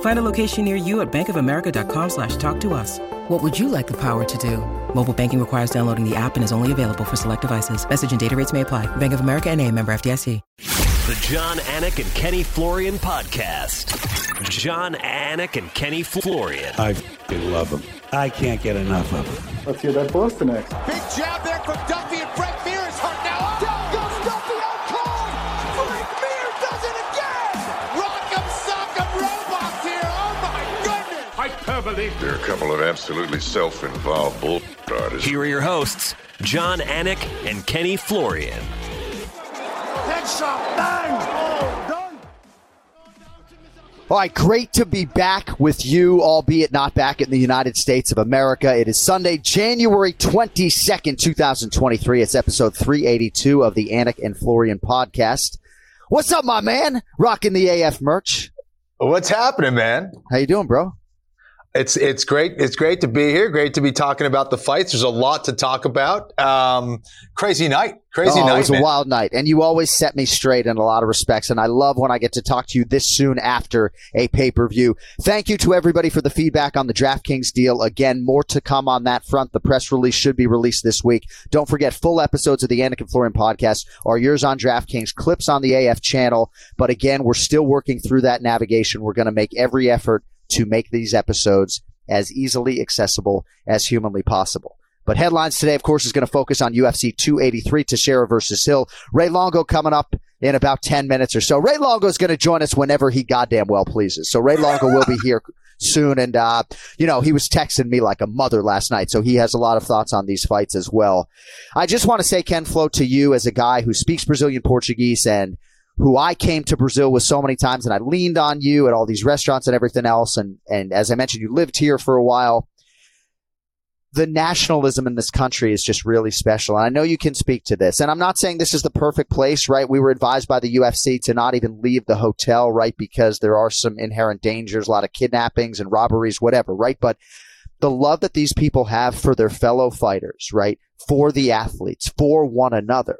Find a location near you at bankofamerica.com slash talk to us. What would you like the power to do? Mobile banking requires downloading the app and is only available for select devices. Message and data rates may apply. Bank of America and a member FDIC. The Jon Anik and Kenny Florian podcast. Jon Anik and Kenny Florian. I love them. I can't get enough of them. Let's hear that Boston next. Big jab there from Duffy Hyperbole. They're a couple of absolutely self-involved bull artists. Here are your hosts, Jon Anik and Kenny Florian. Headshot. Bang. Oh, done. All right, great to be back with you, albeit not back in the United States of America. It is Sunday, January 22nd, 2023. It's episode 382 of the Anik and Florian podcast. What's up, my man? Rocking the AF merch. What's happening, man? How you doing, bro? It's it's great. It's great to be here. Great to be talking about the fights. There's a lot to talk about. Um, crazy night. Crazy oh, night. It was man. a wild night, and you always set me straight in a lot of respects. And I love when I get to talk to you this soon after a pay per view. Thank you to everybody for the feedback on the DraftKings deal. Again, more to come on that front. The press release should be released this week. Don't forget, full episodes of the Anik and Florian podcast are yours on DraftKings, clips on the AF channel. But again, we're still working through that navigation. We're going to make every effort to make these episodes as easily accessible as humanly possible. But headlines today, of course, is going to focus on UFC 283 Teixeira versus Hill. Ray Longo coming up in about 10 minutes or so. Ray Longo is going to join us whenever he goddamn well pleases. So Ray Longo will be here soon. And, uh, you know, he was texting me like a mother last night. So he has a lot of thoughts on these fights as well. I just want to say, Ken Flo, to you as a guy who speaks Brazilian Portuguese and who I came to Brazil with so many times and I leaned on you at all these restaurants and everything else. And, and as I mentioned, you lived here for a while. The nationalism in this country is just really special. And I know you can speak to this. And I'm not saying this is the perfect place, right? We were advised by the UFC to not even leave the hotel, right? Because there are some inherent dangers, a lot of kidnappings and robberies, whatever, right? But the love that these people have for their fellow fighters, right? For the athletes, for one another.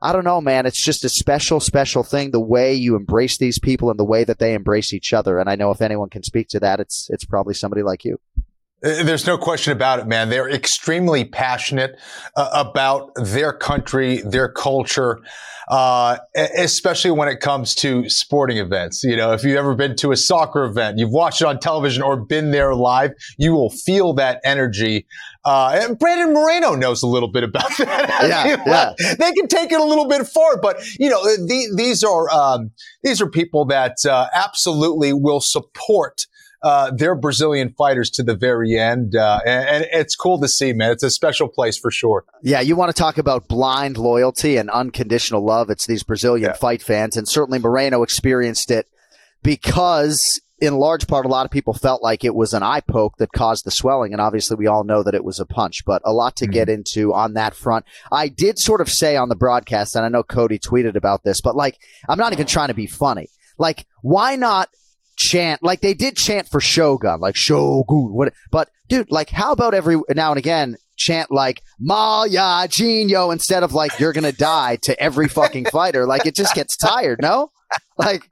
I don't know, man. It's just a special, special thing. The way you embrace these people and the way that they embrace each other. And I know if anyone can speak to that, it's it's probably somebody like you. Uh, There's no question about it, man. They're extremely passionate uh, about their country, their culture, uh, especially when it comes to sporting events. You know, if you've ever been to a soccer event, you've watched it on television or been there live, you will feel that energy. Uh, and Brandon Moreno knows a little bit about that. Yeah, yeah. They can take it a little bit far, but you know, the, these are um, these are people that uh, absolutely will support uh, their Brazilian fighters to the very end. Uh, and, and it's cool to see, man. It's a special place for sure. Yeah, you want to talk about blind loyalty and unconditional love. It's these Brazilian Yeah. fight fans. And certainly Moreno experienced it because, in large part, a lot of people felt like it was an eye poke that caused the swelling. And obviously, we all know that it was a punch, but a lot to mm-hmm. get into on that front. I did sort of say on the broadcast, and I know Cody tweeted about this, but like, I'm not even trying to be funny. Like, why not chant like they did chant for Shogun, like Shogun. What? But dude, like, how about every now and again chant like Maya Gino instead of like you're gonna die to every fucking fighter. Like it just gets tired, no? Like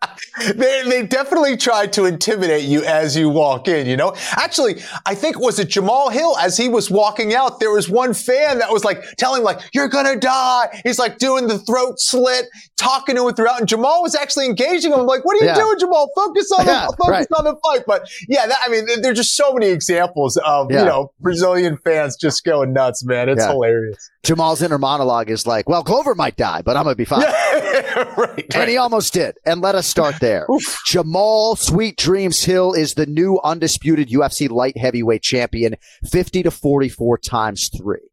they, they definitely tried to intimidate you as you walk in, you know? Actually, I think was it Jamahal Hill as he was walking out, there was one fan that was like telling like, you're gonna die. He's like doing the throat slit, talking to him throughout. And Jamahal was actually engaging him. I'm like, what are you Yeah. doing, Jamahal? Focus on Yeah, the focus right. on the fight. But yeah, that, I mean, there- there's just so many examples of, Yeah. you know, Brazilian fans just going nuts, man. It's hilarious. Jamahal's inner monologue is like, well, Glover might die, but I'm gonna be fine. right. And he almost did. And let us start there. Jamahal Sweet Dreams Hill is the new undisputed UFC light heavyweight champion, 50 to 44 times three.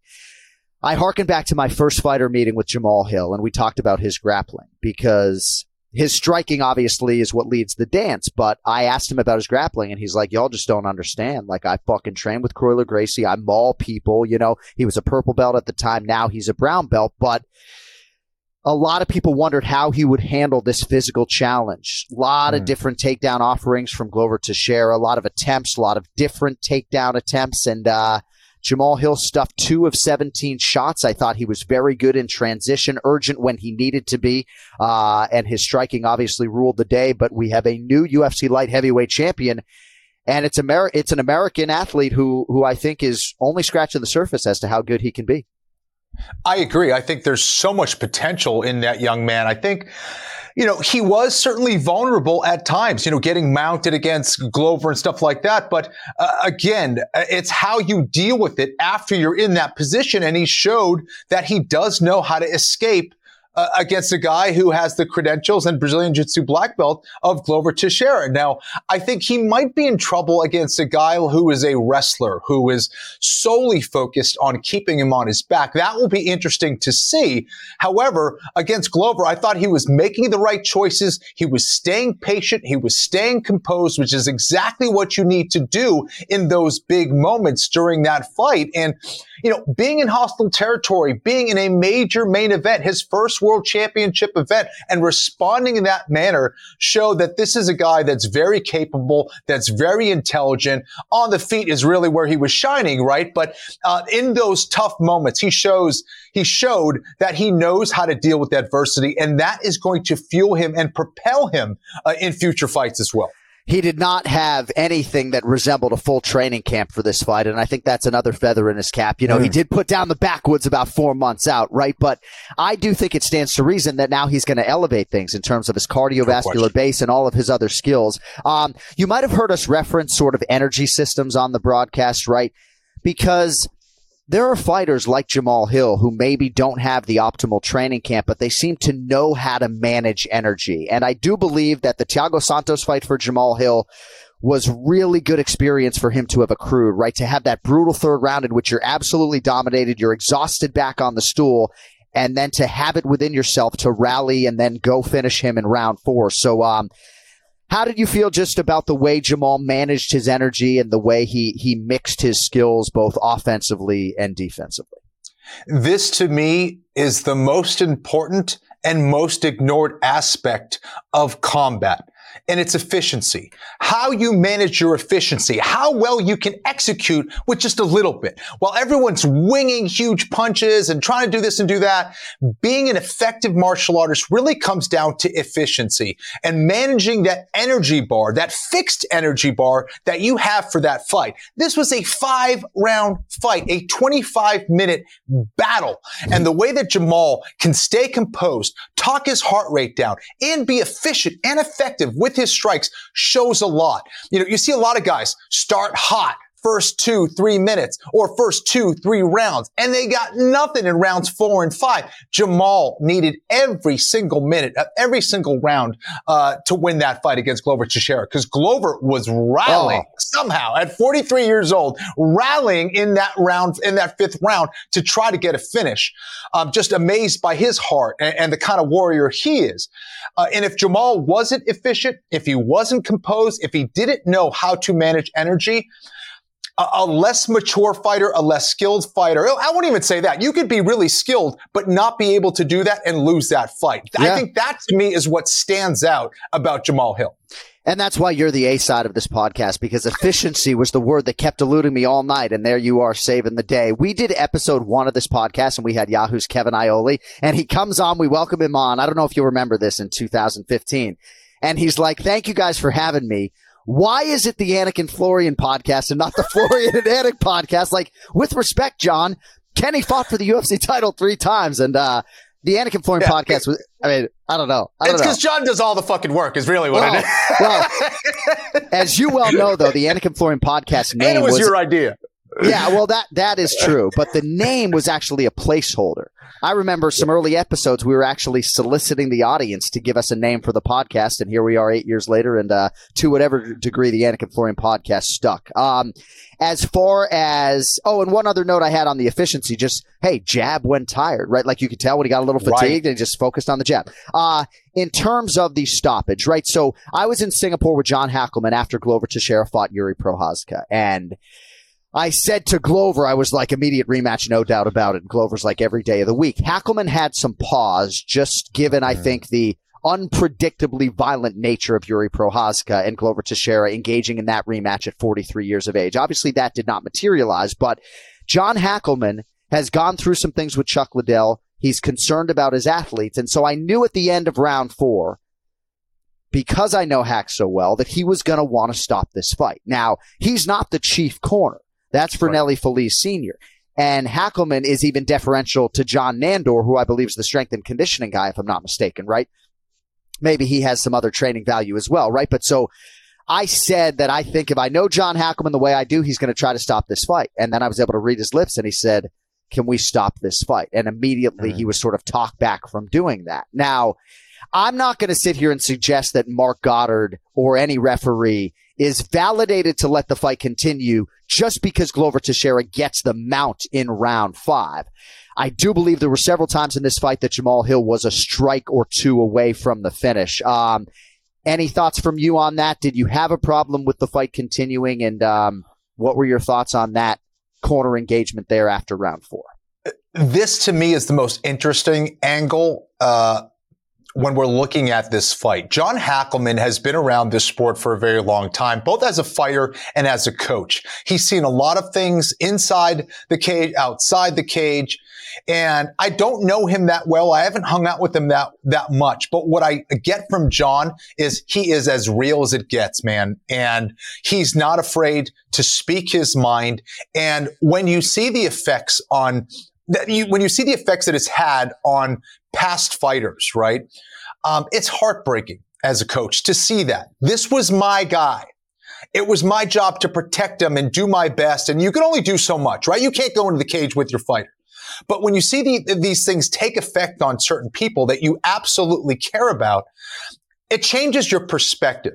I harken back to my first fighter meeting with Jamahal Hill, and we talked about his grappling because his striking obviously is what leads the dance. But I asked him about his grappling, and he's like, "Y'all just don't understand. Like I fucking trained with Croyler Gracie. I maul people. You know, he was a purple belt at the time. Now he's a brown belt, but." A lot of people wondered how he would handle this physical challenge. A lot of Mm. different takedown offerings from Glover to share, a lot of attempts, a lot of different takedown attempts, and uh, Jamahal Hill stuffed two of 17 shots. I thought he was very good in transition, urgent when he needed to be, uh, and his striking obviously ruled the day. But we have a new UFC light heavyweight champion. And it's Amer- it's an American athlete who who I think is only scratching the surface as to how good he can be. I agree. I think there's so much potential in that young man. I think, you know, he was certainly vulnerable at times, you know, getting mounted against Glover and stuff like that. But uh, again, uh, it's how you deal with it after you're in that position. And he showed that he does know how to escape. Uh, against a guy who has the credentials and Brazilian Jiu-Jitsu black belt of Glover Teixeira. Now, I think he might be in trouble against a guy who is a wrestler, who is solely focused on keeping him on his back. That will be interesting to see. However, against Glover, I thought he was making the right choices. He was staying patient. He was staying composed, which is exactly what you need to do in those big moments during that fight. And, you know, being in hostile territory, being in a major main event, his first world championship event, and responding in that manner show that this is a guy that's very capable, that's very intelligent. On the feet is really where he was shining, right? But uh, in those tough moments, he shows he showed that he knows how to deal with adversity, and that is going to fuel him and propel him uh, in future fights as well. He did not have anything that resembled a full training camp for this fight. And I think that's another feather in his cap. You know, he did put down the backwoods about four months out, right? But I do think it stands to reason that now he's going to elevate things in terms of his cardiovascular base and all of his other skills. Um, you might have heard us reference sort of energy systems on the broadcast, right? Because there are fighters like Jamahal Hill who maybe don't have the optimal training camp, but they seem to know how to manage energy. And I do believe that the Thiago Santos fight for Jamahal Hill was really good experience for him to have accrued, right? To have that brutal third round in which you're absolutely dominated, you're exhausted back on the stool, and then to have it within yourself to rally and then go finish him in round four. So, um, how did you feel just about the way Jamahal managed his energy and the way he he mixed his skills both offensively and defensively? This to me is the most important and most ignored aspect of combat. And its efficiency. How you manage your efficiency. How well you can execute with just a little bit. While everyone's winging huge punches and trying to do this and do that, being an effective martial artist really comes down to efficiency and managing that energy bar, that fixed energy bar that you have for that fight. This was a five round fight, a 25 minute battle. And the way that Jamahal can stay composed, talk his heart rate down, and be efficient and effective with his strikes shows a lot. You know, you see a lot of guys start hot. First two, three minutes or first two, three rounds. And they got nothing in rounds four and five. Jamahal needed every single minute of every single round, uh, to win that fight against Glover Teixeira because Glover was rallying Oh. somehow at 43 years old, rallying in that round, in that fifth round to try to get a finish. I'm just amazed by his heart and, and the kind of warrior he is. Uh, and if Jamahal wasn't efficient, if he wasn't composed, if he didn't know how to manage energy, a, a less mature fighter, a less skilled fighter. I won't even say that. You could be really skilled, but not be able to do that and lose that fight. Yeah. I think that to me is what stands out about Jamahal Hill. And that's why you're the A side of this podcast because efficiency was the word that kept eluding me all night. And there you are saving the day. We did episode one of this podcast and we had Yahoo's Kevin Iole and he comes on. We welcome him on. I don't know if you remember this in 2015. And he's like, thank you guys for having me. Why is it the Anik and Florian podcast and not the Florian and Anik podcast? Like, with respect, John, Kenny fought for the UFC title three times and, uh, the Anik and Florian yeah, podcast was, I mean, I don't know. I don't it's because John does all the fucking work, is really what well, it is. well, as you well know, though, the Anik and Florian podcast name and it was, was your idea. Yeah, well, that that is true, but the name was actually a placeholder. I remember some early episodes we were actually soliciting the audience to give us a name for the podcast, and here we are eight years later, and uh, to whatever degree the Anik and Florian podcast stuck. Um, as far as oh, and one other note I had on the efficiency, just hey, jab when tired, right? Like you could tell when he got a little fatigued right. and just focused on the jab. Uh, in terms of the stoppage, right? So I was in Singapore with John Hackleman after Glover Teixeira fought Jiri Prochazka, and I said to Glover, I was like, immediate rematch, no doubt about it. And Glover's like every day of the week. Hackleman had some pause, just given, I mm-hmm. think, the unpredictably violent nature of Jiri Prochazka and Glover Teixeira engaging in that rematch at 43 years of age. Obviously, that did not materialize, but John Hackleman has gone through some things with Chuck Liddell. He's concerned about his athletes. And so I knew at the end of round four, because I know Hack so well, that he was going to want to stop this fight. Now, he's not the chief corner. That's for right. Nelly Feliz Sr. And Hackleman is even deferential to John Nandor, who I believe is the strength and conditioning guy, if I'm not mistaken, right? Maybe he has some other training value as well, right? But so I said that I think if I know John Hackleman the way I do, he's going to try to stop this fight. And then I was able to read his lips and he said, can we stop this fight? And immediately mm-hmm. he was sort of talked back from doing that. Now, I'm not going to sit here and suggest that Marc Goddard or any referee is validated to let the fight continue just because Glover Teixeira gets the mount in round five. I do believe there were several times in this fight that Jamahal Hill was a strike or two away from the finish. Um, any thoughts from you on that? Did you have a problem with the fight continuing? And um, what were your thoughts on that corner engagement there after round four? This to me is the most interesting angle. Uh, when we're looking at this fight. John Hackleman has been around this sport for a very long time, both as a fighter and as a coach. He's seen a lot of things inside the cage, outside the cage. And I don't know him that well. I haven't hung out with him that, that much. But what I get from John is he is as real as it gets, man. And he's not afraid to speak his mind. And when you see the effects on that you, when you see the effects that it's had on past fighters, right? Um, it's heartbreaking as a coach to see that. This was my guy. It was my job to protect him and do my best. And you can only do so much, right? You can't go into the cage with your fighter. But when you see the, these things take effect on certain people that you absolutely care about, it changes your perspective.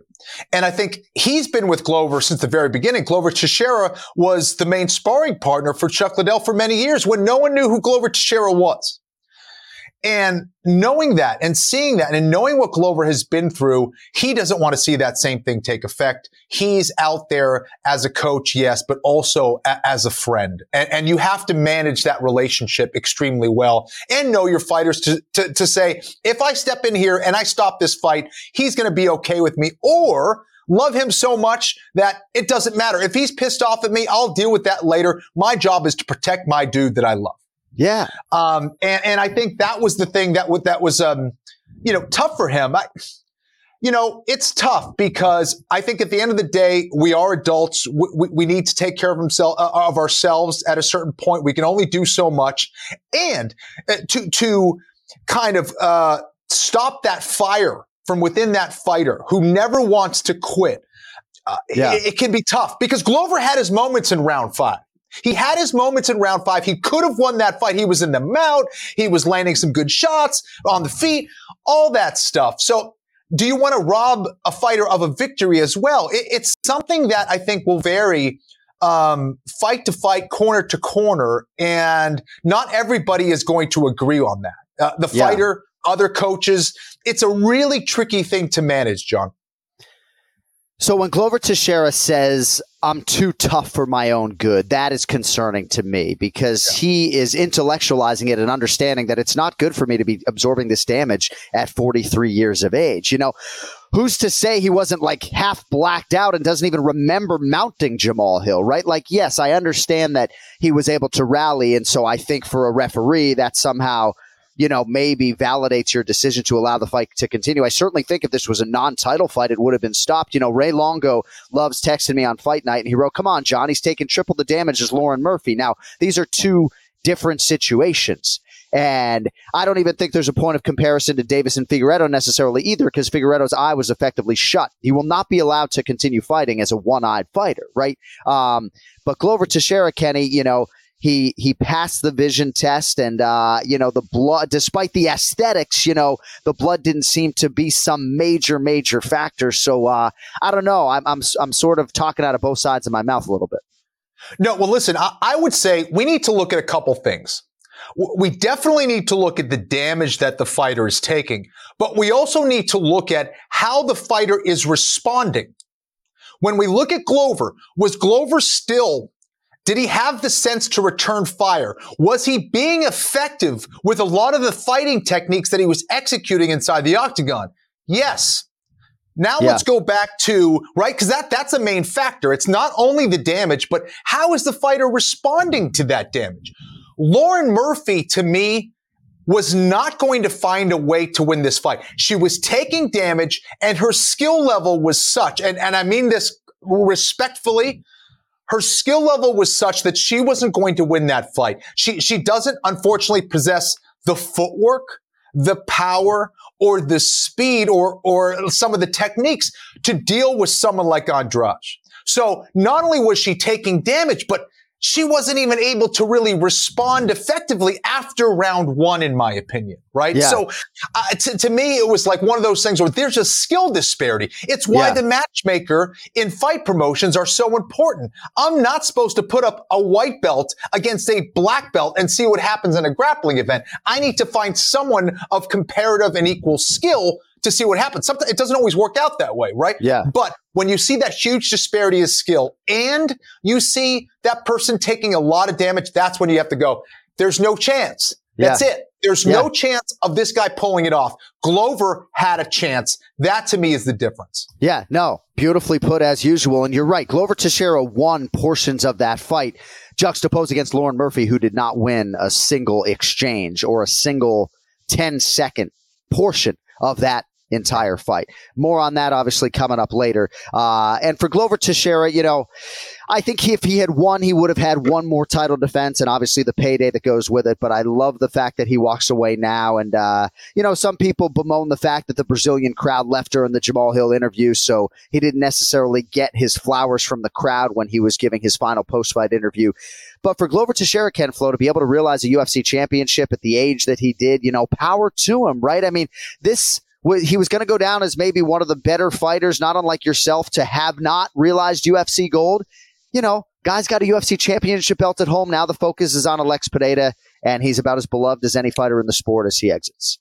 And I think he's been with Glover since the very beginning. Glover Teixeira was the main sparring partner for Chuck Liddell for many years when no one knew who Glover Teixeira was. And knowing that and seeing that and knowing what Glover has been through, he doesn't want to see that same thing take effect. He's out there as a coach, yes, but also a- as a friend. And, and, you have to manage that relationship extremely well and know your fighters to, to, to say, if I step in here and I stop this fight, he's going to be okay with me. Or love him so much that it doesn't matter. If he's pissed off at me, I'll deal with that later. My job is to protect my dude that I love. Yeah. Um, and, and I think that was the thing that w- that was, um, you know, tough for him. I, you know, it's tough because I think at the end of the day, we are adults. We, we need to take care of himself, uh, of ourselves at a certain point. We can only do so much. And uh, to, to kind of, uh, stop that fire from within that fighter who never wants to quit. Uh, yeah. it, it can be tough because Glover had his moments in round five. He had his moments in round five. He could have won that fight. He was in the mount. He was landing some good shots on the feet, all that stuff. So do you want to rob a fighter of a victory as well? It, it's something that I think will vary um, fight to fight, corner to corner, and not everybody is going to agree on that. Uh, the yeah. fighter, other coaches, it's a really tricky thing to manage, John. So when Glover Teixeira says, I'm too tough for my own good, that is concerning to me because yeah. he is intellectualizing it and understanding that it's not good for me to be absorbing this damage at 43 years of age. You know, who's to say he wasn't like half blacked out and doesn't even remember mounting Jamahal Hill, right? Like, yes, I understand that he was able to rally. And so I think for a referee, that somehow – you know, maybe validates your decision to allow the fight to continue. I certainly think if this was a non-title fight, it would have been stopped. You know, Ray Longo loves texting me on fight night and he wrote, come on, John, he's taking triple the damage as Lauren Murphy. Now, these are two different situations. And I don't even think there's a point of comparison to Deiveson Figueiredo necessarily either, because Figueiredo's eye was effectively shut. He will not be allowed to continue fighting as a one-eyed fighter, right? Um, but Glover Teixeira, Kenny, you know, he he passed the vision test and uh, you know the blood despite the aesthetics you know the blood didn't seem to be some major major factor. So uh, i don't know. I'm, I'm i'm sort of talking out of both sides of my mouth a little bit. No well listen I, I would say we need to look at a couple things. We definitely need to look at the damage that the fighter is taking but we also need to look at how the fighter is responding. When we look at glover was glover still did he have the sense to return fire? Was he being effective with a lot of the fighting techniques that he was executing inside the octagon? Yes. Now yeah. let's go back to, right? Cause that, that's a main factor. It's not only the damage, but how is the fighter responding to that damage? Lauren Murphy, to me, was not going to find a way to win this fight. She was taking damage and her skill level was such, and, and I mean this respectfully, her skill level was such that she wasn't going to win that fight. She, she doesn't unfortunately possess the footwork, the power, or the speed, or, or some of the techniques to deal with someone like Andrade. So not only was she taking damage, but she wasn't even able to really respond effectively after round one, in my opinion, right? Yeah. So uh, to, to, me, it was like one of those things where there's a skill disparity. It's why yeah. the matchmaker in fight promotions are so important. I'm not supposed to put up a white belt against a black belt and see what happens in a grappling event. I need to find someone of comparative and equal skill to see what happens. Sometimes it doesn't always work out that way, right? Yeah. But when you see that huge disparity of skill and you see that person taking a lot of damage, that's when you have to go, there's no chance. That's yeah. it. There's yeah. no chance of this guy pulling it off. Glover had a chance. That to me is the difference. Yeah, no, beautifully put as usual. And you're right. Glover Teixeira won portions of that fight, juxtaposed against Lauren Murphy, who did not win a single exchange or a single 10 second portion of that entire fight. More on that, obviously, coming up later. Uh, and for Glover Teixeira, you know, I think if he had won, he would have had one more title defense and obviously the payday that goes with it. But I love the fact that he walks away now. And, uh, you know, some people bemoan the fact that the Brazilian crowd left during the Jamahal Hill interview. So he didn't necessarily get his flowers from the crowd when he was giving his final post fight interview. But for Glover Teixeira, Ken Flo, to be able to realize a UFC championship at the age that he did, you know, power to him, right? I mean, this he was going to go down as maybe one of the better fighters, not unlike yourself, to have not realized UFC gold. You know, guy's got a UFC championship belt at home. Now the focus is on Alex Pereira, and he's about as beloved as any fighter in the sport as he exits.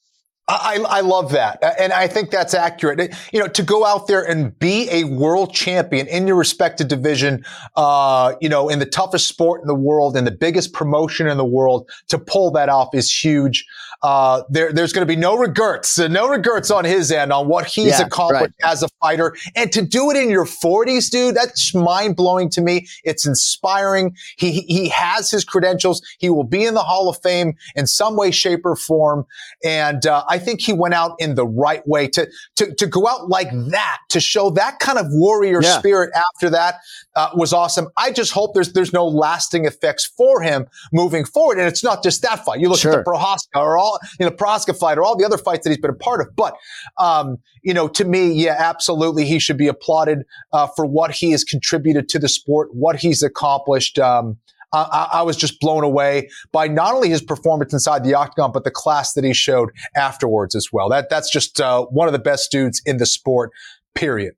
I, I love that. And I think that's accurate. You know, to go out there and be a world champion in your respective division, uh, you know, in the toughest sport in the world, in the biggest promotion in the world, to pull that off is huge. Uh, there, there's going to be no regrets, uh, no regrets on his end on what he's yeah, accomplished right. as a fighter. And to do it in your 40s, dude, that's mind blowing to me. It's inspiring. He, he has his credentials. He will be in the Hall of Fame in some way, shape, or form. And uh, I think he went out in the right way to, to, to go out like that, to show that kind of warrior yeah. spirit after that uh, was awesome. I just hope there's, there's no lasting effects for him moving forward. And it's not just that fight. You look sure. at the Prochazka or all all, you know, Prochazka fight or all the other fights that he's been a part of. But, um, you know, to me, yeah, absolutely, he should be applauded uh, for what he has contributed to the sport, what he's accomplished. Um, I, I, was just blown away by not only his performance inside the octagon, but the class that he showed afterwards as well. That that's just uh, one of the best dudes in the sport. Period.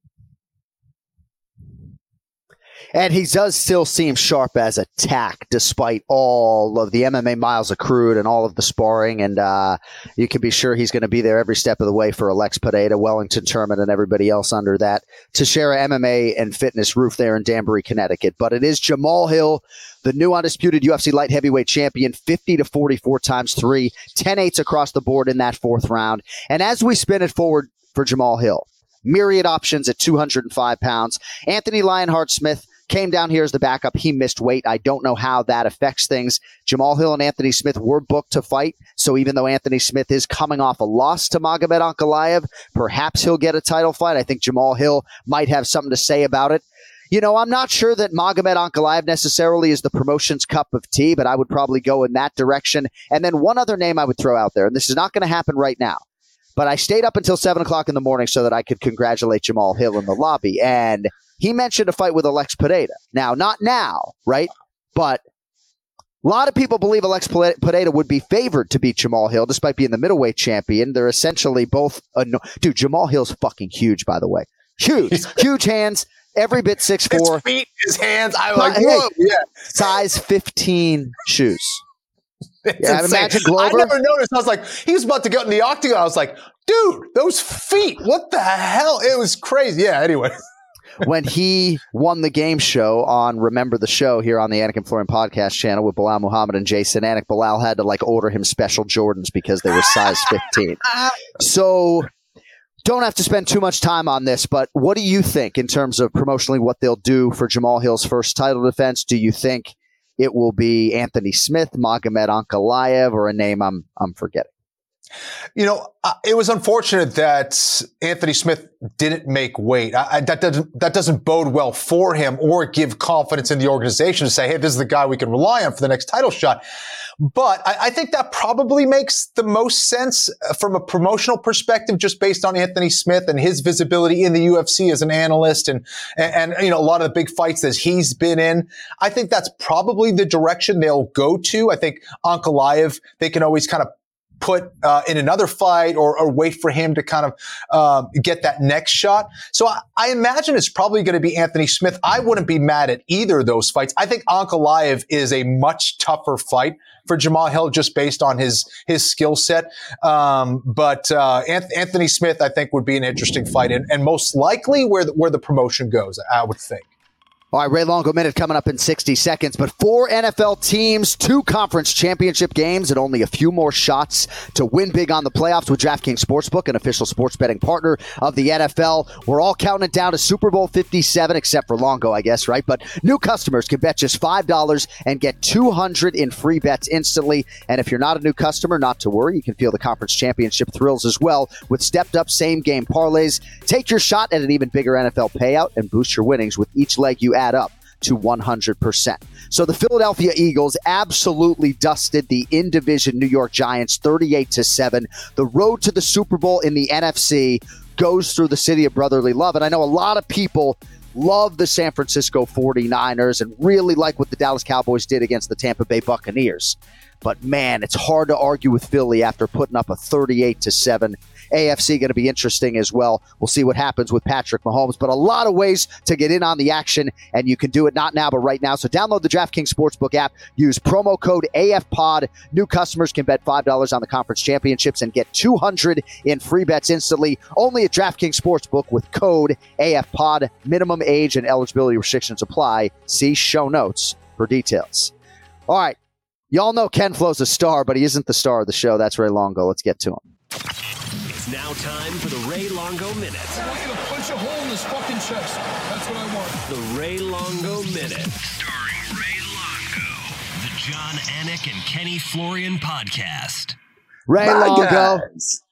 And he does still seem sharp as a tack, despite all of the MMA miles accrued and all of the sparring. And uh, you can be sure he's going to be there every step of the way for Alex Pereira, Wellington Turman, and everybody else under that to Teixeira MMA and fitness roof there in Danbury, Connecticut. But it is Jamahal Hill, the new undisputed UFC light heavyweight champion, 50 to 44 times three, 10 eights across the board in that fourth round. And as we spin it forward for Jamahal Hill, myriad options at 205 pounds. Anthony Lionheart Smith came down here as the backup. He missed weight. I don't know how that affects things. Jamahal Hill and Anthony Smith were booked to fight. So even though Anthony Smith is coming off a loss to Magomed Ankalaev, perhaps he'll get a title fight. I think Jamahal Hill might have something to say about it. You know, I'm not sure that Magomed Ankalaev necessarily is the promotion's cup of tea, but I would probably go in that direction. And then one other name I would throw out there, and this is not going to happen right now. But I stayed up until seven o'clock in the morning so that I could congratulate Jamahal Hill in the lobby. And he mentioned a fight with Alex Pereira. Now, not now, right? But a lot of people believe Alex Pereira would be favored to beat Jamahal Hill despite being the middleweight champion. They're essentially both. Anno- Dude, Jamahal Hill's fucking huge, by the way. Huge, huge hands, every bit six four. His feet, his hands. I'm like, whoa, yeah. Size 15 shoes. It's Yeah, imagine Glover. I never noticed. I was like, he was about to get in the octagon. I was like, dude, those feet. What the hell? It was crazy. Yeah. Anyway. when he won the game show on Remember the Show here on the Anik and Florian podcast channel with Belal Muhammad and Jason Anik, Bilal had to like order him special Jordans because they were size 15. So don't have to spend too much time on this, but what do you think in terms of promotionally what they'll do for Jamahal Hill's first title defense? Do you think it will be Anthony Smith, Magomed Ankalaev, or a name I'm I'm forgetting? You know, uh, it was unfortunate that Anthony Smith didn't make weight. I, I, that doesn't that doesn't bode well for him or give confidence in the organization to say, "Hey, this is the guy we can rely on for the next title shot." But I, I think that probably makes the most sense uh, from a promotional perspective, just based on Anthony Smith and his visibility in the UFC as an analyst, and and, and you know a lot of the big fights that he's been in. I think that's probably the direction they'll go to. I think Ankalaev, they can always kind of put uh, in another fight or, or, wait for him to kind of uh, get that next shot. So I, I imagine it's probably going to be Anthony Smith. I wouldn't be mad at either of those fights. I think Ankalaev is a much tougher fight for Jamahal Hill just based on his his skill set. Um, but uh, Anthony Smith, I think, would be an interesting fight and, and most likely where the, where the promotion goes. I would think. All right, Ray Longo minute coming up in 60 seconds, but four NFL teams, two conference championship games, and only a few more shots to win big on the playoffs with DraftKings Sportsbook, an official sports betting partner of the NFL. We're all counting it down to Super Bowl 57, except for Longo, I guess, right? But new customers can bet just $5 and get 200 in free bets instantly. And if you're not a new customer, not to worry, you can feel the conference championship thrills as well with stepped up same game parlays. Take your shot at an even bigger NFL payout and boost your winnings with each leg you add up to 100%. So the Philadelphia Eagles absolutely dusted the in division New York Giants 38 to 7. The road to the Super Bowl in the NFC goes through the city of brotherly love. And I know a lot of people love the San Francisco 49ers and really like what the Dallas Cowboys did against the Tampa Bay Buccaneers. But man, it's hard to argue with Philly after putting up a 38 to 7 AFC going to be interesting as well. We'll see what happens with Patrick Mahomes, but a lot of ways to get in on the action, and you can do it not now, but right now. So download the DraftKings Sportsbook app, use promo code AFPOD. New customers can bet $5 on the conference championships and get 200 in free bets instantly only at DraftKings Sportsbook with code AFPOD. Minimum age and eligibility restrictions apply. See show notes for details. All right. Y'all know Ken Flo's a star, but he isn't the star of the show. That's Ray Longo. Let's get to him. It's now time for the Ray Longo Minute. I want you to punch a hole in his fucking chest. That's what I want. The Ray Longo Minute. Starring Ray Longo. The Jon Anik and Kenny Florian podcast. Ray My Longo. guys.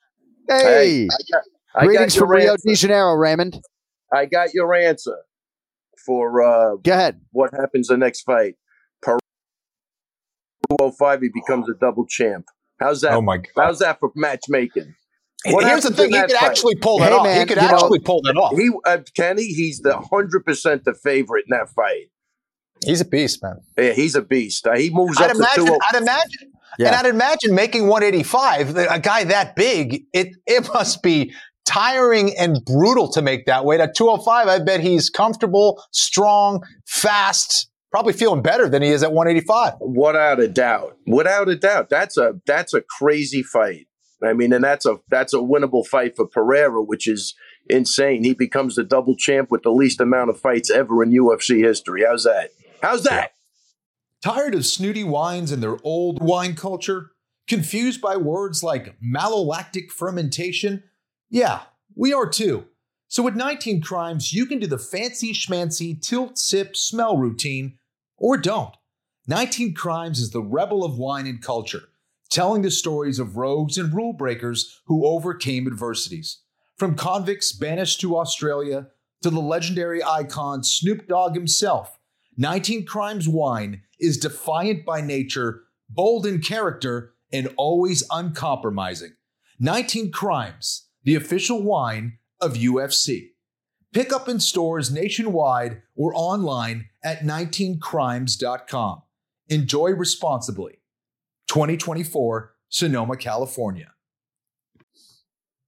Hey. I got, I Greetings got your from Rio answer. de Janeiro, Raymond. I got your answer for uh, Go ahead. what happens the next fight. Peru 205, he becomes a double champ. How's that? Oh my God. How's that for matchmaking? What Here's the thing: he could fight? actually pull that Hey, off. man, he could you know- actually pull that off. He, uh, Kenny, he's the hundred percent the favorite in that fight. He's a beast, man. Yeah, he's a beast. Uh, he moves I'd up imagine. to two. I'd imagine. Yeah. And I'd imagine making 185, a guy that big, it it must be tiring and brutal to make that weight. At 205, I bet he's comfortable, strong, fast, probably feeling better than he is at 185. Without a doubt. Without a doubt. That's a that's a crazy fight. I mean, and that's a that's a winnable fight for Pereira, which is insane. He becomes the double champ with the least amount of fights ever in UFC history. How's that? How's that? Tired of snooty wines and their old wine culture? Confused by words like malolactic fermentation? Yeah, we are too. So with 19 Crimes, you can do the fancy schmancy tilt sip smell routine or don't. 19 Crimes is the rebel of wine and culture, telling the stories of rogues and rule breakers who overcame adversities. From convicts banished to Australia to the legendary icon Snoop Dogg himself, 19 Crimes wine is defiant by nature, bold in character, and always uncompromising. 19 Crimes, the official wine of UFC. Pick up in stores nationwide or online at 19crimes.com. Enjoy responsibly. 2024, Sonoma, California.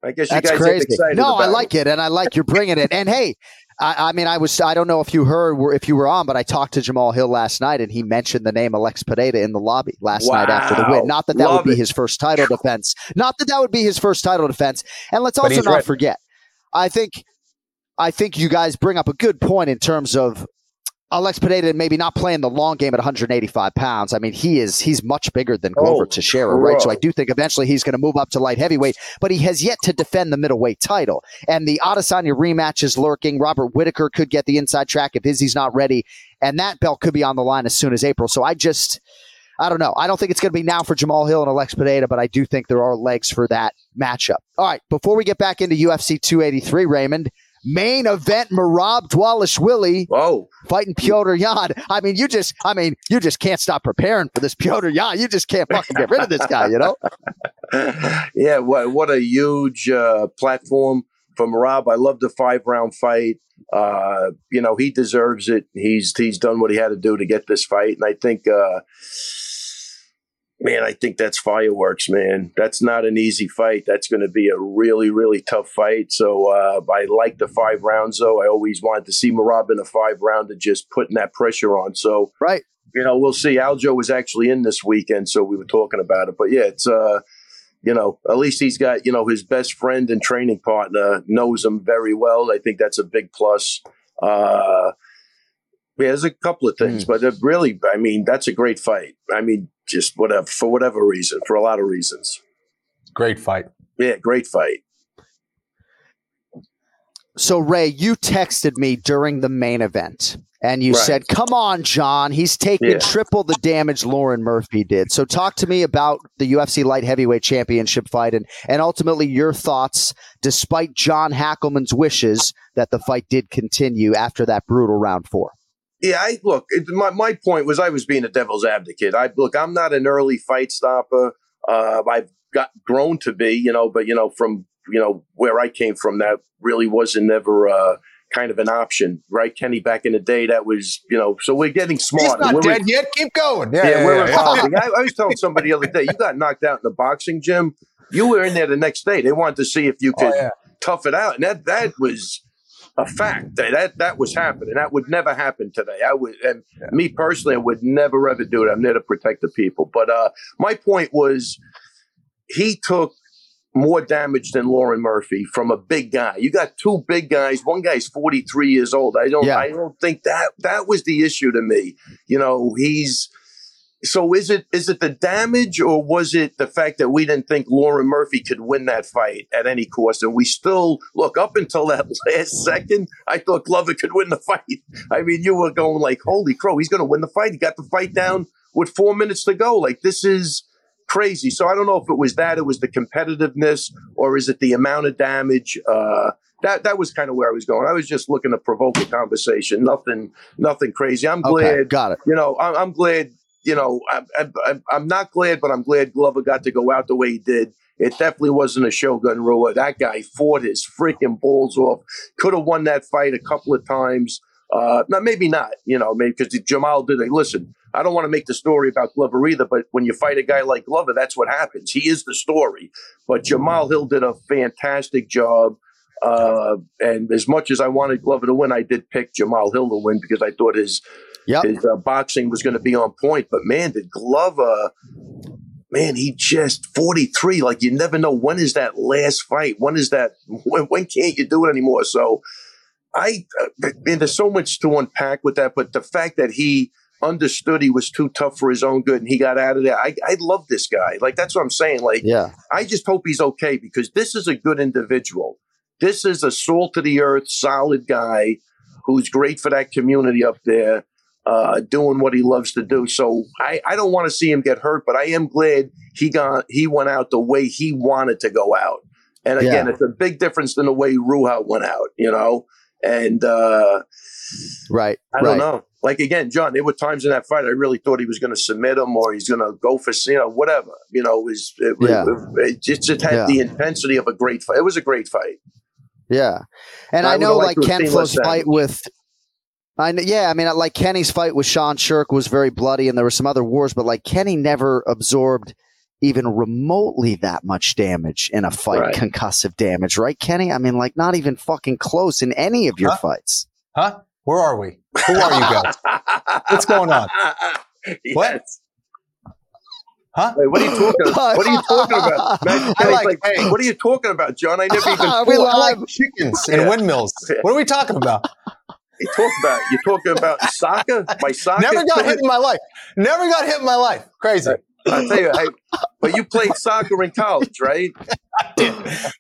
I guess you That's guys crazy. excited. No, I like it, and I like you're bringing it. And hey, I, I mean, I was I don't know if you heard if you were on, but I talked to Jamahal Hill last night, and he mentioned the name Alex Pereira in the lobby last night after the win. Not that that Love would be it. his first title defense. Not that that would be his first title defense. And let's also not right. forget. I think I think you guys bring up a good point in terms of Alex Pereira maybe not playing the long game at 185 pounds. I mean, he is he's much bigger than Glover Oh, Teixeira, right? So. I do think eventually he's going to move up to light heavyweight, but he has yet to defend the middleweight title. And the Adesanya rematch is lurking. Robert Whitaker could get the inside track if Izzy's not ready, and that belt could be on the line as soon as April. So I just. I don't know. I don't think it's going to be now for Jamahal Hill and Alex Pereira, but I do think there are legs for that matchup. All right, before we get back into UFC 283, Raymond, main event Merab Dvalishvili Oh, fighting Petr Yan. I mean, you just, I mean, you just can't stop preparing for this Petr Yan. You just can't fucking get rid of this guy, you know? yeah, what what a huge uh, platform from Rob. I love the five round fight. Uh, you know, he deserves it. He's he's done what he had to do to get this fight, and I think, uh, man, I think that's fireworks, man. That's not an easy fight. That's going to be a really really tough fight. So uh, I like the five rounds, though. I always wanted to see Merab in a five round to just putting that pressure on. So Right. you know, we'll see. Aljo was actually in this weekend, so we were talking about it. But yeah, it's uh, you know, at least he's got you know his best friend and training partner knows him very well. I think that's a big plus. Uh, yeah, there's a couple of things, but uh, really, I mean, that's a great fight. I mean, just whatever for whatever reason, for a lot of reasons. Great fight. Yeah, great fight. So, Ray, you texted me during the main event and you Right. said, Come on, John. He's taking Yeah. triple the damage Lauren Murphy did. So, talk to me about the UFC Light Heavyweight Championship fight and, and ultimately your thoughts, despite John Hackleman's wishes that the fight did continue after that brutal round four. Yeah, I look. It, my my point was I was being a devil's advocate. I look. I'm not an early fight stopper. Uh, I've got grown to be, you know, but you know, from you know where I came from, that really wasn't never uh, kind of an option, right? Kenny, back in the day, that was, you know. So we're getting smart. He's not dead yet. Keep going. Yeah, yeah, yeah, we're yeah, evolving. I, I was telling somebody the other day, you got knocked out in the boxing gym. You were in there the next day. They wanted to see if you could Oh, tough it out, and that that was a fact. That that, that was happening. That would never happen today. I would, and me personally, I would never ever do it. I'm there to protect the people. But uh, my point was, he took more damage than Lauren Murphy from a big guy. You got two big guys. One guy's 43 years old. I don't. Yeah. I don't think that that was the issue to me. You know, he's. So is it is it the damage or was it the fact that we didn't think Lauren Murphy could win that fight at any cost? And we still look up until that last second. I thought Glover could win the fight. I mean, you were going like, "Holy crow, he's going to win the fight!" He got the fight down with four minutes to go. Like this is crazy. So I don't know if it was that, it was the competitiveness, or is it the amount of damage? Uh, that that was kind of where I was going. I was just looking to provoke a conversation. Nothing, nothing crazy. I'm Okay, glad. got it. You know, I'm, I'm glad. You know, I'm, I'm, I'm not glad, but I'm glad Glover got to go out the way he did. It definitely wasn't a Shogun Rua. That guy fought his freaking balls off. Could have won that fight a couple of times. Uh, maybe not. You know, maybe because Jamahal did. it. Listen, I don't want to make the story about Glover either, but when you fight a guy like Glover, that's what happens. He is the story. But Jamahal Hill did a fantastic job. Uh, and as much as I wanted Glover to win, I did pick Jamahal Hill to win because I thought his Yep. his uh, boxing was going to be on point. But man, did Glover, man, he just 43. Like you never know when is that last fight? When is that? When, when can't you do it anymore? So I, uh, man, there's so much to unpack with that. But the fact that he understood he was too tough for his own good and he got out of there, I, I love this guy. Like that's what I'm saying. Like Yeah. I just hope he's okay because this is a good individual. This is a salt to the earth, solid guy who's great for that community up there, uh, doing what he loves to do. So I, I don't want to see him get hurt, but I am glad he got he went out the way he wanted to go out. And again, Yeah. it's a big difference than the way Rua went out, you know. And uh, Right. I don't right. know. Like again, John, there were times in that fight I really thought he was going to submit him or he's going to go for you know whatever. You know, it was it, Yeah. it, it just it had Yeah. the intensity of a great fight. It was a great fight. Yeah, and I I, know like Ken Flo's fight with. I know, yeah, I mean, uh, like Kenny's fight with Sean Sherk was very bloody, and there were some other wars, but like Kenny never absorbed even remotely that much damage in a fight, Right. concussive damage, right, Kenny? I mean, like not even fucking close in any of your Huh? fights. Huh? Where are we? Who are you guys? What's going on? What? Huh? Wait, what are you talking about? What are you talking about? Imagine I Kenny's like- like, hey. what are you talking about, John? I never even Are we I like chickens and windmills. What are we talking about? You talk about. You're talking about soccer? My soccer? Never got hit in my life. Never got hit in my life. Crazy. I tell you, hey, but you played soccer in college, right?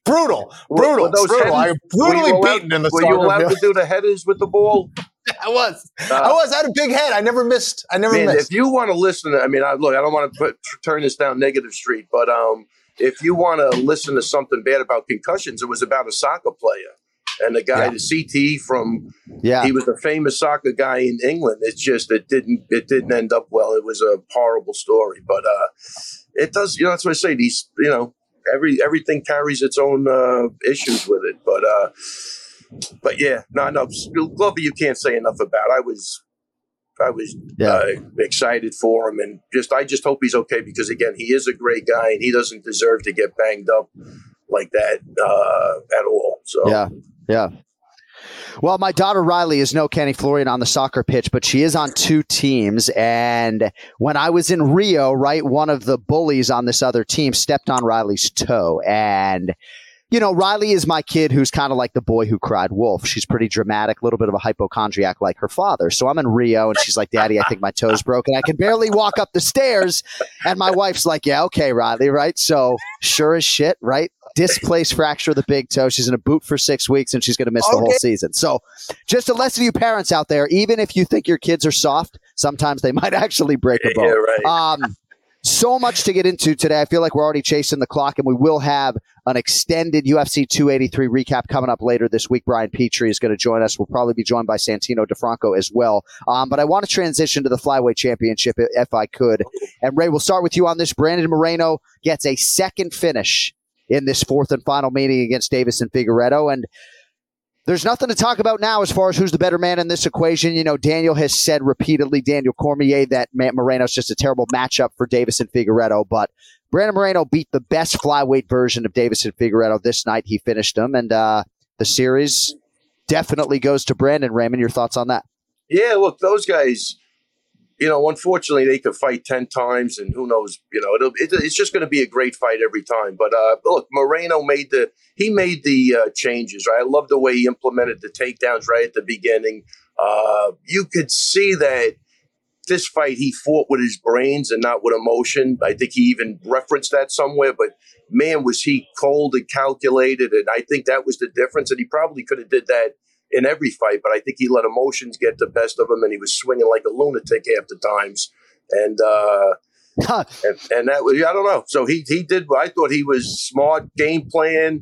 Brutal. Were- Brutal. were those brutal. I headers- was were you brutally allowed- beaten in the Were you allowed field. to do the headers with the ball? I was. Uh, I was. I had a big head. I never missed. I never Man, missed. if you want to listen, I mean, I, look, I don't want to put turn this down negative street, but um, if you want to listen to something bad about concussions, it was about a soccer player and the guy, Yeah. the CT from. Yeah, He was a famous soccer guy in England. It's just it didn't it didn't end up well. It was a horrible story, but uh, it does. You know, that's what I say. These, you know, every everything carries its own uh, issues with it, but. uh but yeah, no, no, Glover, you can't say enough about. I was, I was Yeah. uh, excited for him, and just I just hope he's okay because again, he is a great guy, and he doesn't deserve to get banged up like that uh, at all. So Yeah, yeah. Well, my daughter Riley is no Kenny Florian on the soccer pitch, but she is on two teams. And when I was in Rio, right, one of the bullies on this other team stepped on Riley's toe. And, you know, Riley is my kid who's kind of like the boy who cried wolf. She's pretty dramatic, a little bit of a hypochondriac like her father. So I'm in Rio and she's like, Daddy, I think my toe's broken. I can barely walk up the stairs. And my wife's like, Yeah, okay, Riley, right? So sure as shit, right? Displaced fracture of the big toe. She's in a boot for six weeks and she's going to miss the whole season. So, just a lesson to you parents out there: even if you think your kids are soft, sometimes they might actually break a bone. Yeah, right. Um, so much to get into today. I feel like we're already chasing the clock, and we will have an extended UFC 283 recap coming up later this week. Brian Petrie is going to join us. We'll probably be joined by Santino DeFranco as well. Um, but I want to transition to the flyweight championship if I could. And Ray, we'll start with you on this. Brandon Moreno gets a second finish in this fourth and final meeting against Deiveson Figueiredo, and there's nothing to talk about now as far as who's the better man in this equation. You know, Daniel has said repeatedly, Daniel Cormier, that Matt Moreno's just a terrible matchup for Deiveson Figueiredo. But Brandon Moreno beat the best flyweight version of Deiveson Figueiredo this night. He finished him, and uh, the series definitely goes to Brandon Raymond. Your thoughts on that? Yeah, look, those guys, you know, unfortunately, they could fight 10 times, and who knows, you know, it, it's just going to be a great fight every time. But uh, look, Moreno made the, he made the uh, changes, right? I love the way he implemented the takedowns right at the beginning. Uh, you could see that this fight he fought with his brains and not with emotion. I think he even referenced that somewhere, but man, was he cold and calculated. And I think that was the difference. And he probably could have did that in every fight, but I think he let emotions get the best of him, and he was swinging like a lunatic half the times. And uh, and, and that was I don't know. So he he did. I thought he was smart, game plan,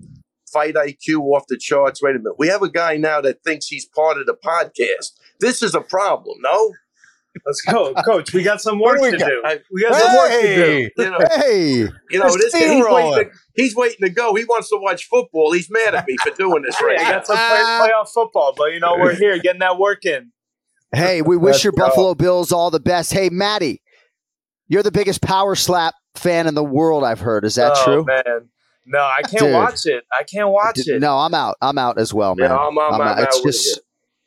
fight IQ off the charts. Wait a minute, we have a guy now that thinks he's part of the podcast. This is a problem. No. Let's go, Coach. We got some work to got? do. I- We got some work to Hey! do. You know, hey, you know This this he's waiting, to, he's waiting to go. He wants to watch football. He's mad at me for doing this Hey, right I got some play, playoff football, but you know we're here getting that work in. Hey, we wish Let's your go. Buffalo Bills all the best. Hey, Maddie, you're the biggest power slap fan in the world. I've heard. Is that oh, true? man? No, I can't Dude. watch it. I can't watch D- it. No, I'm out. I'm out as well, man. Yeah, I'm- I'm- I'm It's out with just,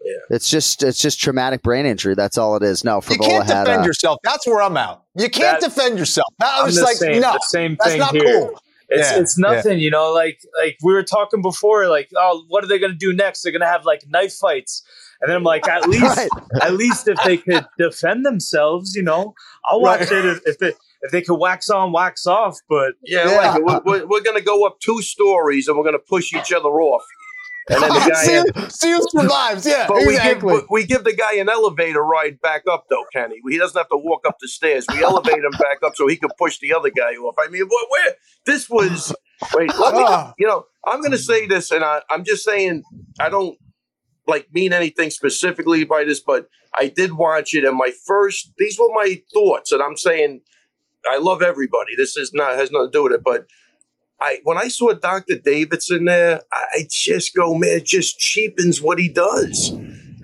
you. it's just, it's just traumatic brain injury. That's all it is. No, You Frevola can't had. defend uh, yourself. That's where I'm out. You can't That- defend yourself. That I'm was like, same, no, the same that's thing not here. cool. It's Yeah, it's nothing, you know. Like like we were talking before. Like, oh, what are they gonna do next? They're gonna have like knife fights, and then I'm like, at least Right. at least if they could defend themselves, you know, I'll watch Right. it if, if they if they could wax on, wax off. But Yeah, Yeah. like we're, we're, we're going to go up two stories and we're going to push each other off. And then the guy. see who survives. Yeah, but we give, exactly. we- give the guy an elevator ride back up, though, Kenny. He doesn't have to walk up the stairs. We elevate him back up so he can push the other guy off. I mean, what, where this was. Wait, let me. Ah. You know, I'm going to say this, and I, I'm just saying I don't like mean anything specifically by this, but I did watch it, and my first. These were my thoughts, and I'm saying I love everybody. This is not has nothing to do with it, but I when I saw Dr. Davidson there, I, I just go, man, it just cheapens what he does.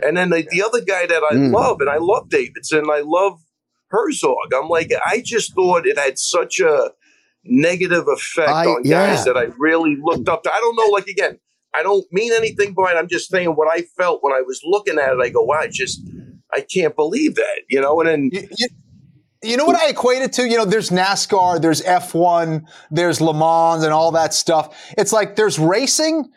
And then the, the other guy that I Mm. love, and I love Davidson, I love Herzog. I'm like, I just thought it had such a negative effect I- on yeah. guys that I really looked up to. I don't know, like again, I don't mean anything by it. I'm just saying what I felt when I was looking at it. I go, wow, I just I can't believe that, you know. And then You, you- you know what I equate it to? You know, there's NASCAR, there's F1, there's Le Mans, and all that stuff. It's like there's racing,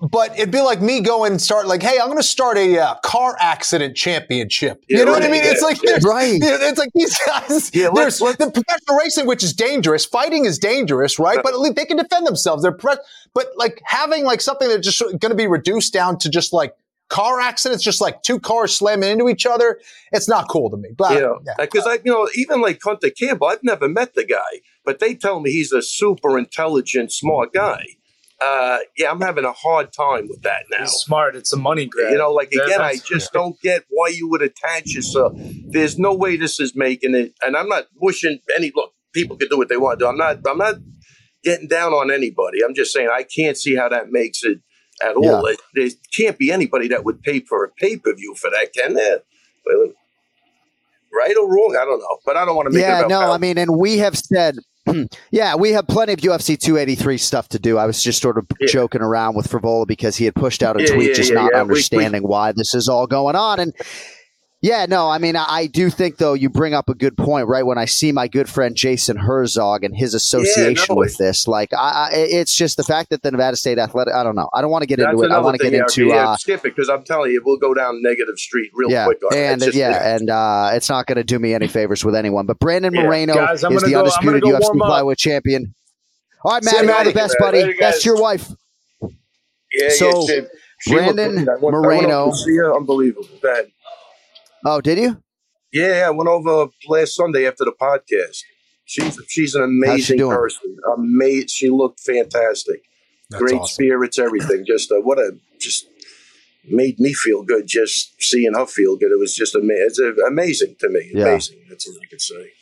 but it'd be like me going and start like, hey, I'm going to start a uh, car accident championship. Yeah, you know what I right, mean? It's yeah, like yeah. Right. It's like these guys. Yeah, there's let's- the professional racing, which is dangerous. Fighting is dangerous, right? But at least they can defend themselves. They're pre- but like having like something that's just going to be reduced down to just like car accidents, just like two cars slamming into each other. It's not cool to me. But you know, yeah. because I, you know, even like Hunter Campbell, I've never met the guy, but they tell me he's a super intelligent, smart guy. Uh, yeah, I'm having a hard time with that now. he's smart. It's a money grab. You know, like That- again, I that's- just don't get why you would attach yourself. There's no way this is making it, and I'm not wishing any. Look, people can do what they want to do. I'm not. I'm not getting down on anybody. I'm just saying I can't see how that makes it at all. It, there can't be anybody that would pay for a pay per view for that, can there? Well, right or wrong, I don't know, but I don't want to make it yeah, no, Val- I mean, and we have said, yeah, we have plenty of UFC 283 stuff to do. I was just sort of Yeah. joking around with Frevola because he had pushed out a Yeah, tweet yeah, just yeah, not yeah. We- we- understanding why this is all going on. And yeah, no, I mean, I, do think, though, you bring up a good point, right? When I see my good friend Jason Herzog and his association no, with this, like, I, I, it's just the fact that the Nevada State Athletic, I don't know. I don't want to get That's into it. I want to get into. yeah, uh, skip it because I'm telling you, we'll go down negative street real yeah, quick. It. and just- yeah, and uh, it's not going to do me any favors with anyone. But Brandon Yeah. Moreno Guys, is the go- undisputed UFC flyweight champion. All right, Maddie, all the best, Later, buddy. Best to your wife. yeah, so, yeah. Brandon great. I went, I went Moreno- over to see her. Unbelievable. Oh, did you? Yeah, I went over last Sunday after the podcast. She's she's an How's she amazing person. Amazing. She looked fantastic. That's Great awesome. spirits, everything. Just uh, what a just made me feel good just seeing her feel good. It was just ama- it's uh, amazing to me. Yeah. Amazing. That's all I can say.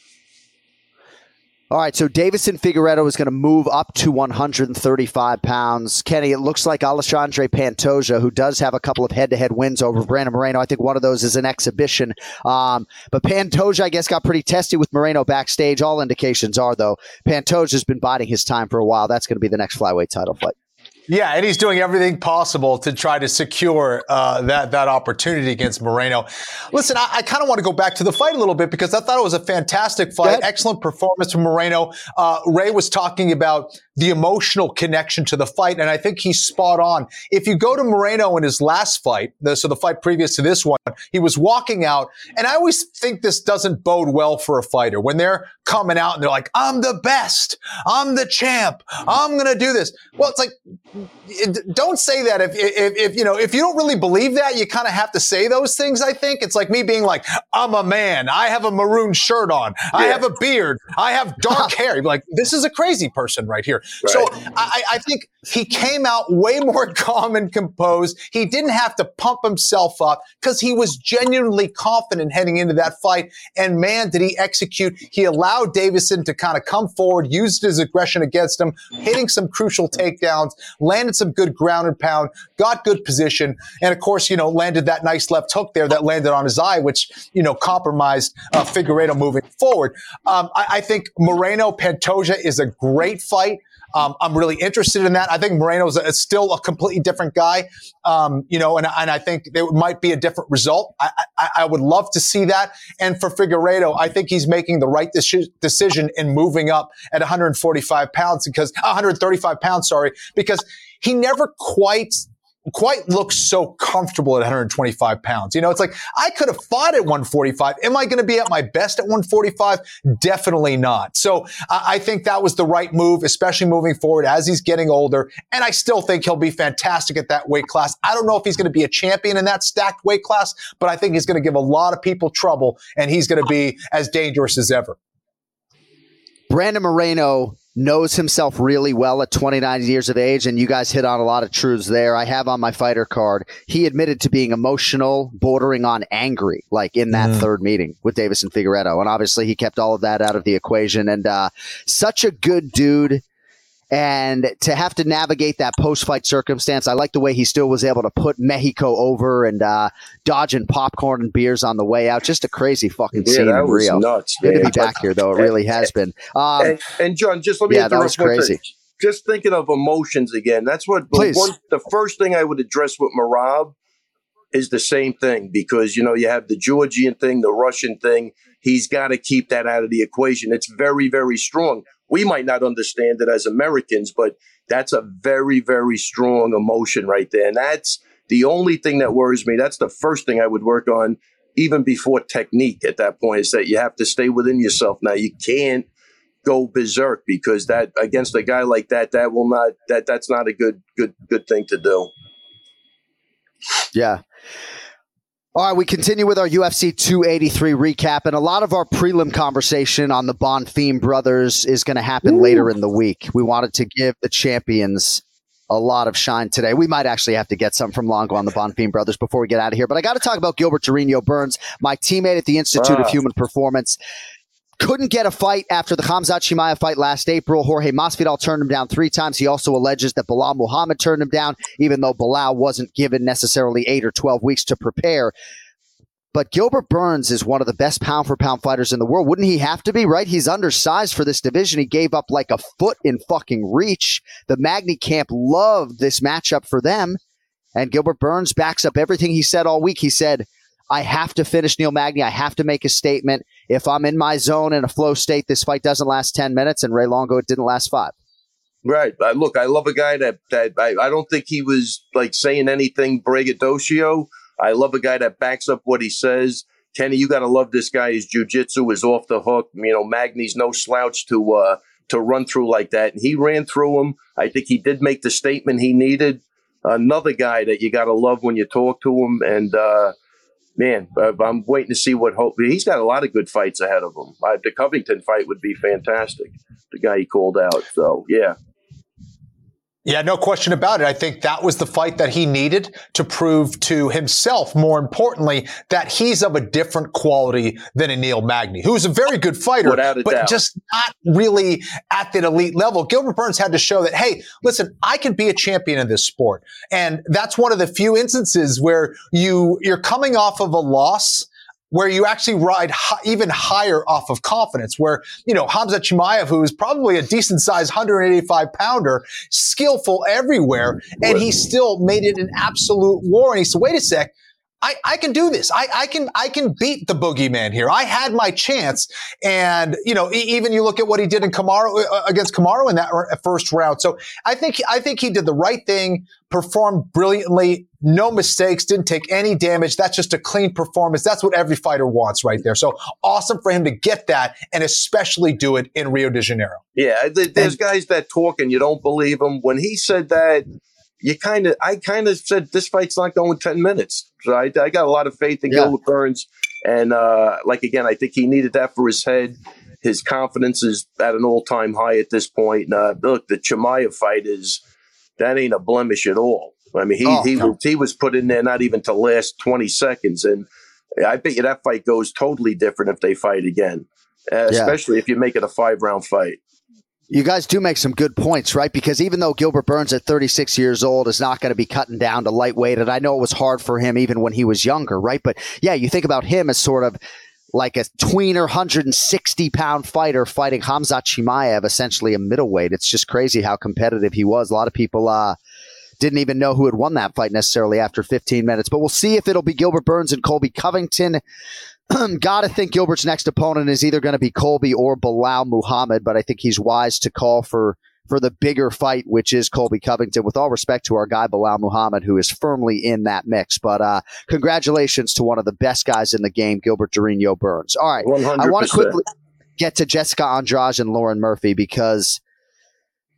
All right, so Deiveson Figueiredo is going to move up to 135 pounds. Kenny, it looks like Alexandre Pantoja, who does have a couple of head-to-head wins over Brandon Moreno. I think one of those is an exhibition. Um, but Pantoja, I guess, got pretty testy with Moreno backstage. All indications are, though, Pantoja's been biding his time for a while. That's going to be the next flyweight title fight. Yeah, and he's doing everything possible to try to secure uh, that that opportunity against Moreno. Listen, I, I kind of want to go back to the fight a little bit because I thought it was a fantastic fight, excellent performance from Moreno. Uh, Ray was talking about the emotional connection to the fight, and I think he's spot on. If you go to Moreno in his last fight, the, so the fight previous to this one, he was walking out, and I always think this doesn't bode well for a fighter. When they're coming out and they're like, "I'm the best, I'm the champ, I'm gonna do this." Well, it's like it- don't say that. If, if, if you know if you don't really believe that you kind of have to say those things i think. It's like me being like i'm a man. I have a maroon shirt on. I have a beard. I have dark hair. You'd be like this is a crazy person right here so I, I think he came out way more calm and composed he didn't have to pump himself up because he was genuinely confident heading into that fight and man did he execute he allowed Deiveson to kind of come forward used his aggression against him hitting some crucial takedowns landed some good ground and pound, got good position, and of course, you know, landed that nice left hook there that landed on his eye, which you know compromised uh, Figueiredo moving forward. Um, I, I think Moreno Pantoja is a great fight. Um, I'm really interested in that. I think Moreno's a, still a completely different guy, um, you know, and, and I think there might be a different result. I, I, I, would love to see that. And for Figueiredo, I think he's making the right deci- decision in moving up at 145 pounds because 135 pounds, sorry, because he never quite quite looks so comfortable at 125 pounds. You know, it's like I could have fought at 145. Am I going to be at my best at 145? Definitely not. So I think that was the right move, especially moving forward as he's getting older. And I still think he'll be fantastic at that weight class. I don't know if he's going to be a champion in that stacked weight class, but I think he's going to give a lot of people trouble and he's going to be as dangerous as ever. Brandon Moreno knows himself really well at 29 years of age, and you guys hit on a lot of truths there. I have on my fighter card. He admitted to being emotional, bordering on angry, like in that mm. third meeting with Deiveson Figueiredo, and obviously he kept all of that out of the equation. And uh, such a good dude and to have to navigate that post fight circumstance, I like the way he still was able to put Mexico over and uh, dodging popcorn and beers on the way out. Just a crazy fucking yeah, scene in Rio. Nuts, Good to be back here, though. It really has been. Um, and, and, John, just let me yeah, that was crazy. Just thinking of emotions again. That's what the, one, the first thing I would address with Merab is the same thing because you know you have the Georgian thing, the Russian thing. He's got to keep that out of the equation. It's very, very strong we might not understand it as Americans, but that's a very, very strong emotion right there. And that's the only thing that worries me. That's the first thing I would work on, even before technique at that point, is that you have to stay within yourself. Now, you can't go berserk because that against a guy like that, that will not, that, that's not a good, good, good thing to do. Yeah. All right, we continue with our UFC 283 recap, and a lot of our prelim conversation on the Bonfim brothers is going to happen Ooh. later in the week. We wanted to give the champions a lot of shine today. We might actually have to get some from Longo on the Bonfim brothers before we get out of here, but I got to talk about Gilbert Durinho Burns, my teammate at the Institute of ah. Human Performance couldn't get a fight after the Khamzat Chimaev fight last April. Jorge Masvidal turned him down three times. He also alleges that Belal Muhammad turned him down, even though Belal wasn't given necessarily eight or 12 weeks to prepare. But Gilbert Burns is one of the best pound for pound fighters in the world. Wouldn't he have to be, right? He's undersized for this division. He gave up like a foot in fucking reach. The Magny camp loved this matchup for them. And Gilbert Burns backs up everything he said all week. He said, I have to finish Neil Magny. I have to make a statement. If I'm in my zone in a flow state, this fight doesn't last 10 minutes, and Ray Longo, it didn't last five. Right. Uh, look, I love a guy that, that I, I don't think he was like saying anything braggadocio. I love a guy that backs up what he says. Kenny, you got to love this guy. His jujitsu is off the hook. You know, Magny's no slouch to uh, to run through like that. And he ran through him. I think he did make the statement he needed. Another guy that you got to love when you talk to him. And uh, man, I'm waiting to see what hope. He's got a lot of good fights ahead of him. Uh, the Covington fight would be fantastic. The guy he called out. So yeah. Yeah, no question about it. I think that was the fight that he needed to prove to himself, more importantly, that he's of a different quality than a Neil Magny, who's a very good fighter, but doubt. just not really at that elite level. Gilbert Burns had to show that, hey, listen, I can be a champion in this sport. And that's one of the few instances where you, you're coming off of a loss where you actually ride even higher off of confidence. Where, you know, Khamzat Chimaev, who is probably a decent sized 185 pounder, skillful everywhere, and he still made it an absolute war. And he said, wait a sec. I, I can do this. I, I can I can beat the boogeyman here. I had my chance, and you know even you look at what he did in Kamaru uh, against Kamaru in that first round. So I think I think he did the right thing, performed brilliantly, no mistakes, didn't take any damage. That's just a clean performance. That's what every fighter wants right there. So awesome for him to get that, and especially do it in Rio de Janeiro. Yeah, there's and, guys that talk and you don't believe them. When he said that you kind of, I kind of said this fight's not going 10 minutes. So I, I got a lot of faith in yeah. Gilbert Burns. And uh, like, again, I think he needed that for his head. His confidence is at an all time high at this point. Uh, look, the Chimaev fight is, that ain't a blemish at all. I mean, he, oh, he, no. was, he was put in there not even to last 20 seconds. And I bet you that fight goes totally different if they fight again, uh, yeah. especially if you make it a five round fight. You guys do make some good points, right? Because even though Gilbert Burns at 36 years old is not going to be cutting down to lightweight, and I know it was hard for him even when he was younger, right? But yeah, you think about him as sort of like a tweener 160 pound fighter fighting Khamzat Chimaev, essentially a middleweight. It's just crazy how competitive he was. A lot of people uh, didn't even know who had won that fight necessarily after 15 minutes. But we'll see if it'll be Gilbert Burns and Colby Covington. Gotta think Gilbert's next opponent is either going to be Colby or Belal Muhammad, but I think he's wise to call for for the bigger fight, which is Colby Covington. With all respect to our guy Belal Muhammad, who is firmly in that mix. But uh, congratulations to one of the best guys in the game, Gilbert Durinho Burns. All right, 100%. I want to quickly get to Jessica Andrade and Lauren Murphy because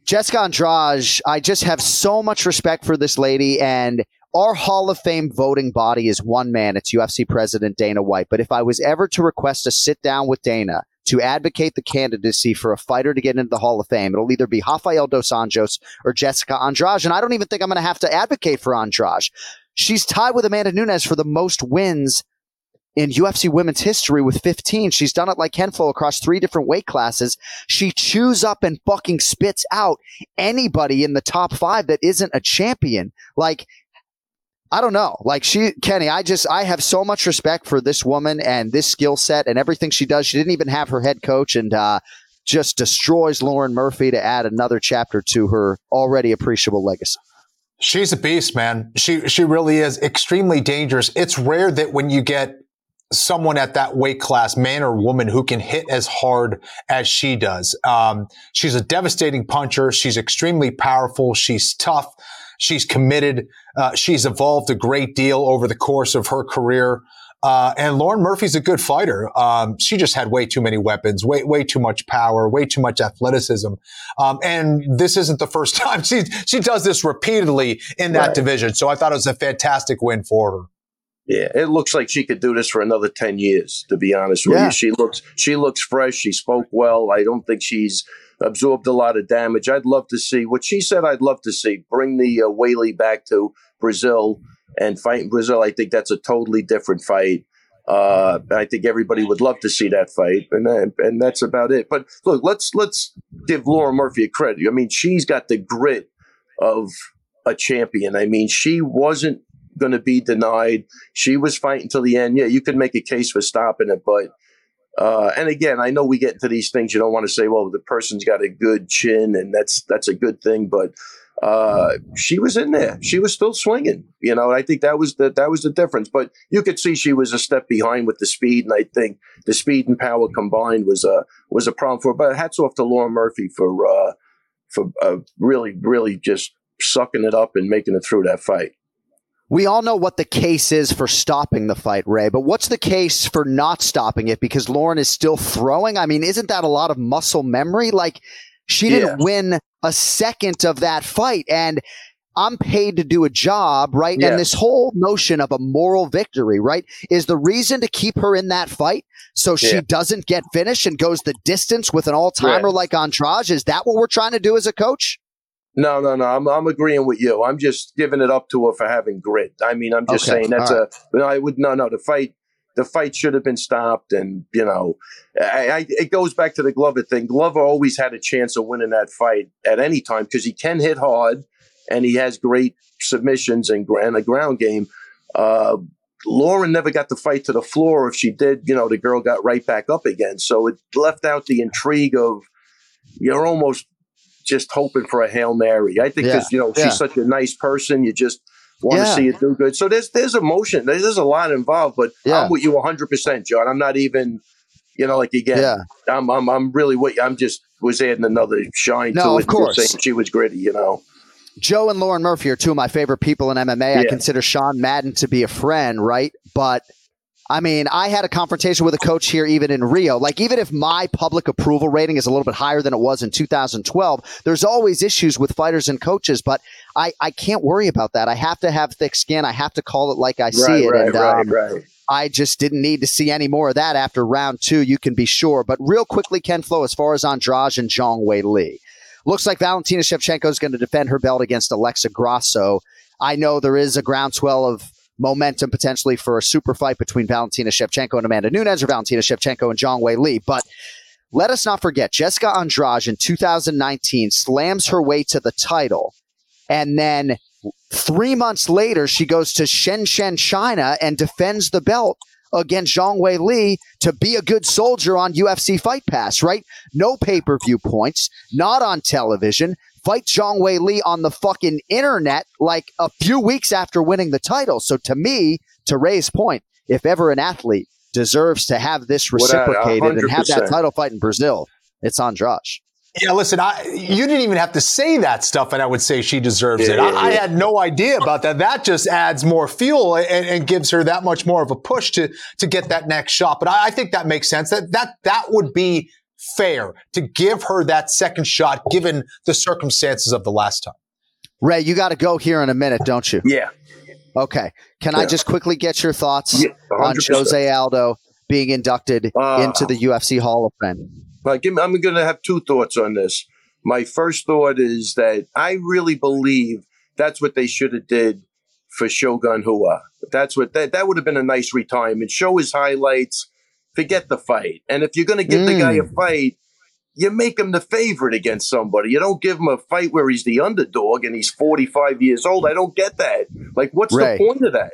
Jessica Andrade, I just have so much respect for this lady and. Our Hall of Fame voting body is one man. It's UFC President Dana White. But if I was ever to request a sit down with Dana to advocate the candidacy for a fighter to get into the Hall of Fame. It'll either be Rafael Dos Anjos or Jessica Andrade. And I don't even think I'm going to have to advocate for Andrade. She's tied with Amanda Nunes for the most wins in UFC women's history with 15. She's done it like Ken Flo across three different weight classes. She chews up and fucking spits out anybody in the top five that isn't a champion. Like, I don't know. Like she, Kenny, I just, I have so much respect for this woman and this skill set and everything she does. She didn't even have her head coach and, uh, just destroys Lauren Murphy to add another chapter to her already appreciable legacy. She's a beast, man. She she really is extremely dangerous. It's rare that when you get someone at that weight class, man or woman, who can hit as hard as she does. Um, she's a devastating puncher. She's extremely powerful. She's tough. She's committed. Uh, she's evolved a great deal over the course of her career. Uh, and Lauren Murphy's a good fighter. Um, she just had way too many weapons, way way too much power, way too much athleticism. Um, and this isn't the first time she she does this repeatedly in that Right. division. So I thought it was a fantastic win for her. Yeah, it looks like she could do this for another ten years. To be honest with Yeah. you, she looks she looks fresh. She spoke well. I don't think she's absorbed a lot of damage. I'd love to see what she said. I'd love to see bring the uh, Whaley back to Brazil and fight in Brazil. I think that's a totally different fight. Uh, I think everybody would love to see that fight, and and that's about it. But look, let's let's give Laura Murphy a credit. I mean, she's got the grit of a champion. I mean, she wasn't going to be denied. She was fighting till the end. Yeah, you could make a case for stopping it, but uh, and again, I know we get into these things. You don't want to say, "Well, the person's got a good chin," and that's that's a good thing. But uh, she was in there. She was still swinging. You know, I think that was the that was the difference. But you could see she was a step behind with the speed, and I think the speed and power combined was a was a problem for her. But hats off to Laura Murphy for uh, for uh, really, really just sucking it up and making it through that fight. We all know what the case is for stopping the fight, Ray, but what's the case for not stopping it because Lauren is still throwing? I mean, isn't that a lot of muscle memory? Like, she didn't win a second of that fight, and I'm paid to do a job, right? Yeah. And this whole notion of a moral victory, right, is the reason to keep her in that fight so she Yeah. doesn't get finished and goes the distance with an all timer Right. like Andrade. Is that what we're trying to do as a coach? No, no, no. I'm I'm agreeing with you. I'm just giving it up to her for having grit. I mean, I'm just Okay, saying that's all a. No, I would no, no. The fight, the fight should have been stopped, and you know, I, I, it goes back to the Glover thing. Glover always had a chance of winning that fight at any time because he can hit hard, and he has great submissions and, and a ground game. Uh, Lauren never got the fight to the floor. If she did, you know, the girl got right back up again. So it left out the intrigue of you're almost just hoping for a hail mary. I think Yeah, because you know yeah. she's such a nice person, you just want to Yeah. see it do good. So there's there's emotion. There's, there's a lot involved. But Yeah. I'm with you 100, percent John. I'm not even, you know, like again. Yeah. I'm I'm I'm really with you. I'm just was adding another shine No, to of it. just course. she was gritty. You know. Joe and Lauren Murphy are two of my favorite people in MMA. I consider Sean Madden to be a friend, right? But I mean, I had a confrontation with a coach here even in Rio. Like, even if my public approval rating is a little bit higher than it was in 2012, there's always issues with fighters and coaches, but I, I can't worry about that. I have to have thick skin. I have to call it like I see it. right, and, right, um, right. I just didn't need to see any more of that after round two, you can be sure. But real quickly, Ken Flo, as far as Andrade and Zhang Wei Li. Looks like Valentina Shevchenko is going to defend her belt against Alexa Grasso. I know there is a groundswell of momentum potentially for a super fight between Valentina Shevchenko and Amanda Nunes or Valentina Shevchenko and Zhang Wei Li. But let us not forget, Jessica Andrade in 2019 slams her way to the title. And then three months later, she goes to Shenzhen, China and defends the belt against Zhang Wei Li to be a good soldier on UFC Fight Pass, right? No pay per view points, not on television. Fight Zhang Wei Li on the fucking internet like a few weeks after winning the title. So to me, to Ray's point, if ever an athlete deserves to have this reciprocated and have that title fight in Brazil, it's Andrade. Yeah, listen, I, you didn't even have to say that stuff, and I would say she deserves it. Yeah, I, I yeah. had no idea about that. That just adds more fuel and, and gives her that much more of a push to to get that next shot. But I, I think that makes sense. That that that would be fair to give her that second shot, given the circumstances of the last time. Ray, you got to go here in a minute, don't you? Yeah. Okay. Can I just quickly get your thoughts Yeah, on Jose Aldo being inducted Ah. into the UFC Hall of Fame? Like, give me- I'm going to have two thoughts on this. My first thought is that I really believe that's what they should have did for Shogun Rua. That's what that that would have been a nice retirement. Show his highlights, forget the fight. And if you're going to give the guy a mm. fight, you make him the favorite against somebody. You don't give him a fight where he's the underdog and he's 45 years old. I don't get that. Like, what's the point of that?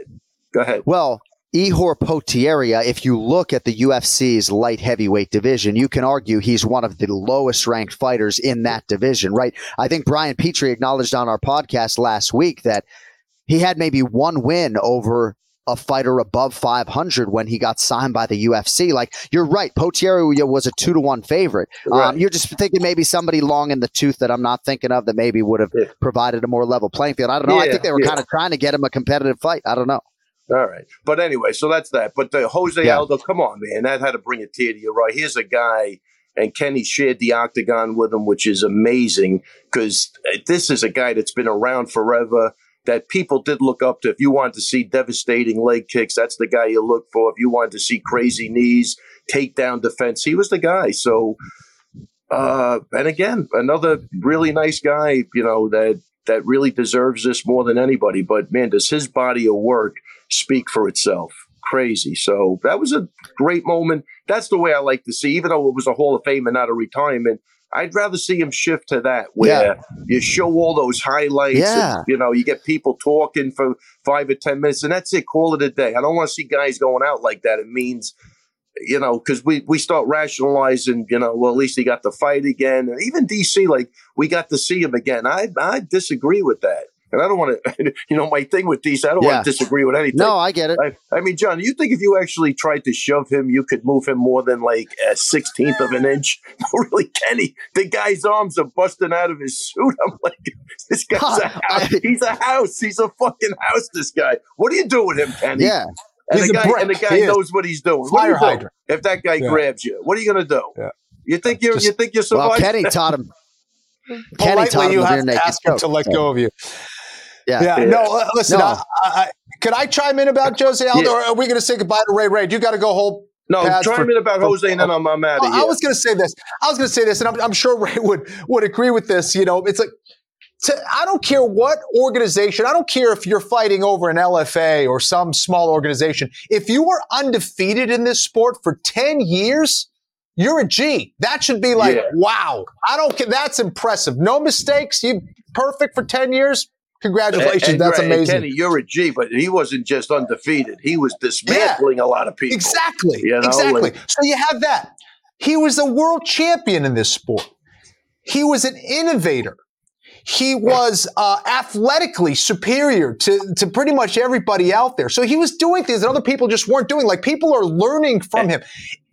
Go ahead. Well, Ihor Potieria, if you look at the UFC's light heavyweight division, you can argue he's one of the lowest ranked fighters in that division, right? I think Brian Petrie acknowledged on our podcast last week that he had maybe one win over a fighter above 500 when he got signed by the UFC. Like, you're right. Potieria was a two to one favorite. Right. Um, you're just thinking maybe somebody long in the tooth that I'm not thinking of that maybe would have Yeah. provided a more level playing field. I don't know. I think they were yeah. kind of trying to get him a competitive fight. I don't know. All right. But anyway, so that's that. But the Jose Yeah. Aldo, come on, man. That had to bring a tear to your right. Here's a guy, and Kenny shared the octagon with him, which is amazing because this is a guy that's been around forever that people did look up to. If you wanted to see devastating leg kicks, that's the guy you look for. If you wanted to see crazy knees, takedown defense, he was the guy. So, uh, and again, another really nice guy, you know, that that really deserves this more than anybody. But man, does his body of work speak for itself? Crazy. So that was a great moment. That's the way I like to see, even though it was a Hall of Fame and not a retirement. I'd rather see him shift to that, where you show all those highlights. Yeah. And, you know, you get people talking for five or ten minutes, and that's it. Call it a day. I don't want to see guys going out like that. It means you know, because we we start rationalizing, you know, well, at least he got the fight again, and even DC, like we got to see him again. I I disagree with that, and I don't want to, you know, my thing with DC, I don't Yeah. want to disagree with anything. No, I get it. I, I mean, John, you think if you actually tried to shove him, you could move him more than like a sixteenth of an inch? No, really, Kenny, the guy's arms are busting out of his suit. I'm like, this guy's a house. I- He's a house. He's a fucking house. This guy. What do you do with him, Kenny? Yeah. And the guy and the guy He is. knows what he's doing. What do Fire do hydrant. if that guy Yeah. grabs you? What are you going to do? Yeah. You think you Just- you think you Well. Kenny taught him. Kenny taught Politely, him you have to ask him to let go of you. Yeah. Yeah, Yeah. no, uh, listen, No. I, I, could I chime in about Jose Aldo, Yeah. or are we going to say goodbye to Ray Ray? Do You got to go hold. no, chime for- in about for- Jose, and then I'm, I'm out of here. I was going to say this. I was going to say this, and I'm, I'm sure Ray would would agree with this. You know, it's like to, I don't care what organization. I don't care if you're fighting over an LFA or some small organization. If you are undefeated in this sport for ten years. You're a G. That should be like, Yeah. wow. I don't care. That's impressive. No mistakes. You perfect for 10 years. Congratulations. And- and That's and amazing. Kenny, you're a G, but he wasn't just undefeated. He was dismantling a lot of people. Exactly. You know, exactly. so you have that. He was a world champion in this sport. He was an innovator. He was uh, athletically superior to, to pretty much everybody out there. So he was doing things that other people just weren't doing. Like people are learning from him.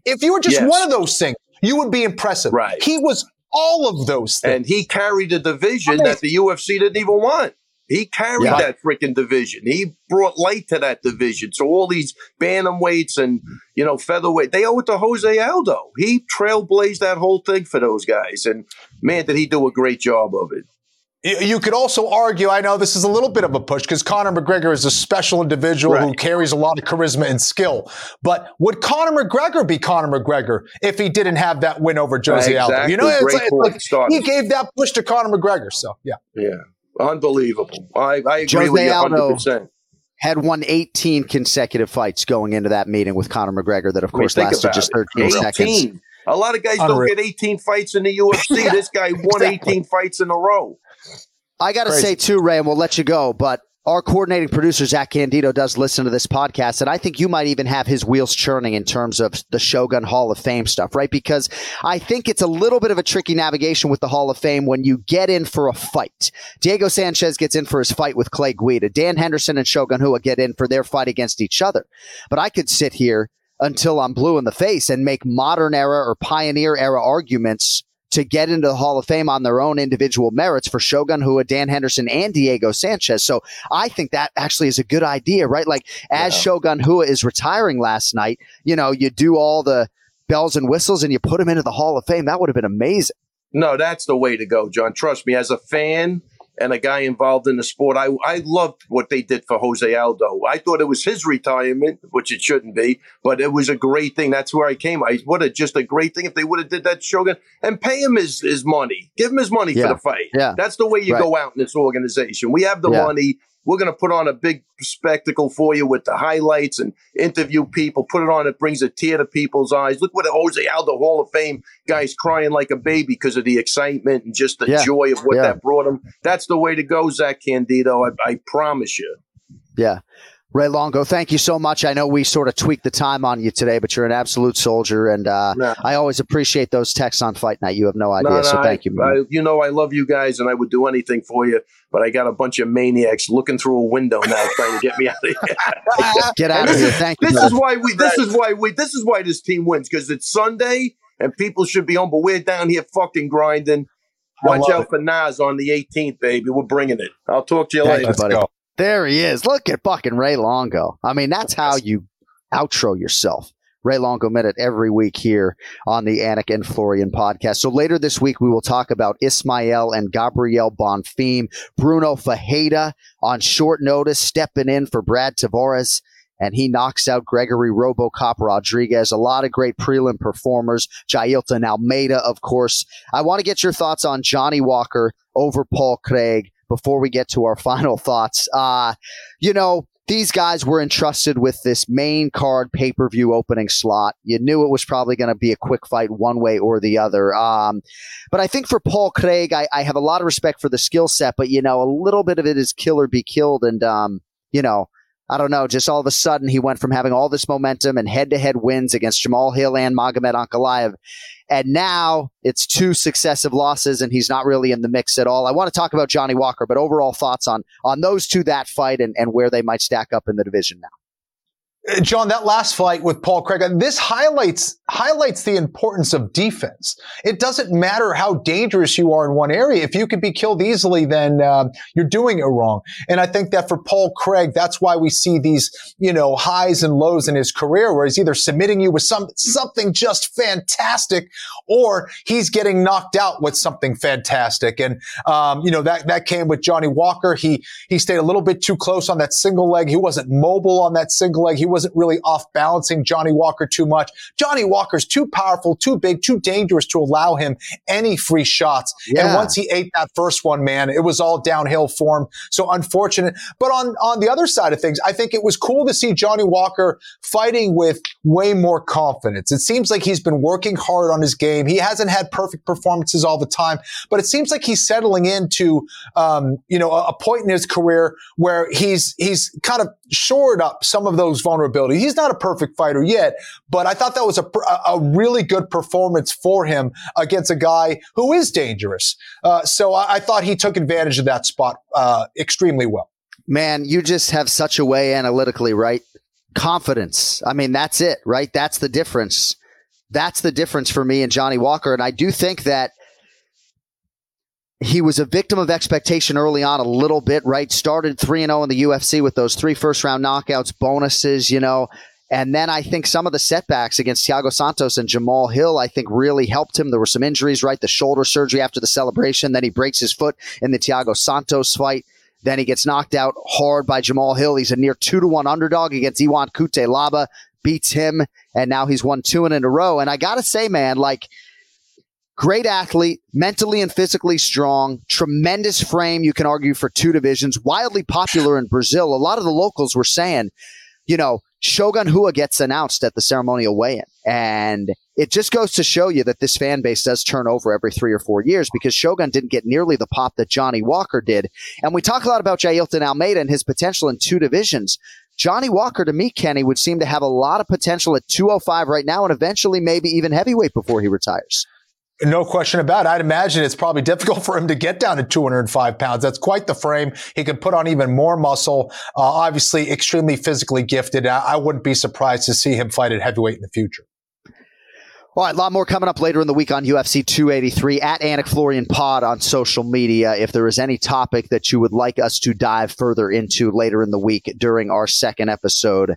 If you were just Yes. one of those things, you would be impressive. Right. He was all of those things. and he carried a division that the UFC didn't even want. He carried Yeah. that freaking division. He brought light to that division. So all these bantamweights and you know featherweight, they owe it to Jose Aldo. He trailblazed that whole thing for those guys, and man, did he do a great job of it. You could also argue, I know this is a little bit of a push because Conor McGregor is a special individual who carries a lot of charisma and skill. But would Conor McGregor be Conor McGregor if he didn't have that win over Jose Aldo? Exactly. You know, it's like, it's like he gave that push to Conor McGregor. So, yeah. Yeah, unbelievable. I, I agree Jose with you Aldo. 100. percent Had won 18 consecutive fights going into that meeting with Conor McGregor that, of course, think lasted about just it. 13 seconds. 18. A lot of guys Unreal. don't get 18 fights in the UFC. Yeah, this guy won exactly. 18 fights in a row. I got to say, too, Ray, and we'll let you go, but our coordinating producer Zach Candido does listen to this podcast, and I think you might even have his wheels churning in terms of the Shogun Hall of Fame stuff, right? Because I think it's a little bit of a tricky navigation with the Hall of Fame when you get in for a fight. Diego Sanchez gets in for his fight with Clay Guida. Dan Henderson and Shogun Rua get in for their fight against each other. But I could sit here until I'm blue in the face and make modern era or pioneer era arguments to get into the Hall of Fame on their own individual merits for Shogun Rua, Dan Henderson, and Diego Sanchez. So I think that actually is a good idea, right? Like as yeah. Shogun Rua is retiring last night, you know, you do all the bells and whistles and you put him into the Hall of Fame. That would have been amazing. No, that's the way to go, John. Trust me, as a fan, and a guy involved in the sport. I, I loved what they did for Jose Aldo. I thought it was his retirement, which it shouldn't be, but it was a great thing. That's where I came. I what a just a great thing if they would have did that Shogun and pay him his, his money. Give him his money yeah. for the fight. Yeah. That's the way you right. go out in this organization. We have the yeah. money. We're going to put on a big spectacle for you with the highlights and interview people. Put it on. It brings a tear to people's eyes. Look what a Jose Aldo Hall of Fame guy's crying like a baby because of the excitement and just the yeah. joy of what yeah. that brought him. That's the way to go, Zach Candido. I, I promise you. Yeah. Ray Longo, thank you so much. I know we sort of tweaked the time on you today, but you're an absolute soldier, and uh, no. I always appreciate those texts on Fight Night. You have no idea, no, no, so thank I, you. I, you know, I love you guys, and I would do anything for you. But I got a bunch of maniacs looking through a window now, trying to get me out of here. get out of here! Thank this you. This is why we. This is why we. This is why this team wins because it's Sunday and people should be home, but we're down here fucking grinding. Watch out it. for Nas on the 18th, baby. We're bringing it. I'll talk to you Thank later. You, buddy. There he is. Look at fucking Ray Longo. I mean, that's how you outro yourself. Ray Longo Minute every week here on the Anik and Florian podcast. So later this week, we will talk about Ismael and Gabriel Bonfim, Brunno Ferreira on short notice, stepping in for Brad Tavares and he knocks out Gregory Robocop Rodrigues. A lot of great prelim performers. Jailton Almeida, of course. I want to get your thoughts on Johnny Walker over Paul Craig before we get to our final thoughts. Uh, you know, these guys were entrusted with this main card pay per view opening slot. You knew it was probably going to be a quick fight one way or the other. Um, but I think for Paul Craig, I, I, have a lot of respect for the skill set, but you know, a little bit of it is kill or be killed. And, um, you know, I don't know, just all of a sudden he went from having all this momentum and head to head wins against Jamahal Hill and Magomed Ankalaev. And now it's two successive losses and he's not really in the mix at all. I want to talk about Johnny Walker, but overall thoughts on, on those two, that fight and, and where they might stack up in the division now. Uh, John, that last fight with Paul Craig, uh, this highlights highlights the importance of defense. It doesn't matter how dangerous you are in one area. If you could be killed easily, then uh, you're doing it wrong. And I think that for Paul Craig, that's why we see these, you know, highs and lows in his career, where he's either submitting you with some something just fantastic, or he's getting knocked out with something fantastic. And um, you know that that came with Johnny Walker. He he stayed a little bit too close on that single leg. He wasn't mobile on that single leg. He was wasn't really off balancing Johnny Walker too much. Johnny Walker's too powerful, too big, too dangerous to allow him any free shots. Yeah. And once he ate that first one, man, it was all downhill for him. So unfortunate. But on, on the other side of things, I think it was cool to see Johnny Walker fighting with way more confidence. It seems like he's been working hard on his game. He hasn't had perfect performances all the time, but it seems like he's settling into, um, you know, a, a point in his career where he's, he's kind of shored up some of those vulnerabilities. He's not a perfect fighter yet, but I thought that was a, a really good performance for him against a guy who is dangerous. Uh, so I, I, thought he took advantage of that spot uh, extremely well. Man, you just have such a way analytically, right? Confidence. I mean, that's it, right? That's the difference. That's the difference for me and Johnny Walker. And I do think that he was a victim of expectation early on a little bit, right? Started 3 0 in the UFC with those three first round knockouts, bonuses, you know. And then I think some of the setbacks against Thiago Santos and Jamahal Hill, I think really helped him. There were some injuries, right? The shoulder surgery after the celebration. Then he breaks his foot in the Thiago Santos fight. Then he gets knocked out hard by Jamahal Hill. He's a near two to one underdog against Ion Cutelaba, beats him, and now he's won two in a row. And I got to say, man, like, great athlete, mentally and physically strong, tremendous frame. You can argue for two divisions, wildly popular in Brazil. A lot of the locals were saying, you know, Shogun Rua gets announced at the ceremonial weigh-in, and it just goes to show you that this fan base does turn over every three or four years because Shogun didn't get nearly the pop that Johnny Walker did. And we talk a lot about Jailton Almeida and his potential in two divisions. Johnny Walker, to me, Kenny, would seem to have a lot of potential at 205 right now and eventually maybe even heavyweight before he retires. No question about it. I'd imagine it's probably difficult for him to get down to 205 pounds. That's quite the frame. He can put on even more muscle. Uh, obviously, extremely physically gifted. I, I wouldn't be surprised to see him fight at heavyweight in the future. All right, a lot more coming up later in the week on UFC 283 at Anik Florian Pod on social media. If there is any topic that you would like us to dive further into later in the week during our second episode.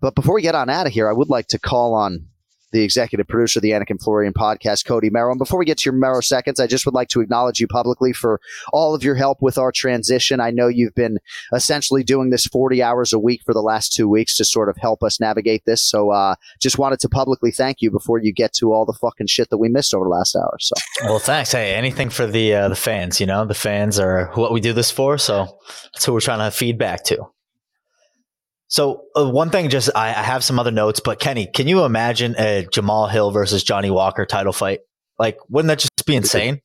But before we get on out of here, I would like to call on the executive producer of the Anik and Florian podcast, Cody Merrow. And before we get to your Merrow seconds, I just would like to acknowledge you publicly for all of your help with our transition. I know you've been essentially doing this 40 hours a week for the last two weeks to sort of help us navigate this. So uh, just wanted to publicly thank you before you get to all the fucking shit that we missed over the last hour. So well, thanks. Hey, anything for the uh, the fans. You know, the fans are what we do this for. So that's who we're trying to feed back to. So uh, one thing, just I, I, have some other notes, but Kenny, can you imagine a Jamahal Hill versus Johnny Walker title fight? Like, wouldn't that just be insane?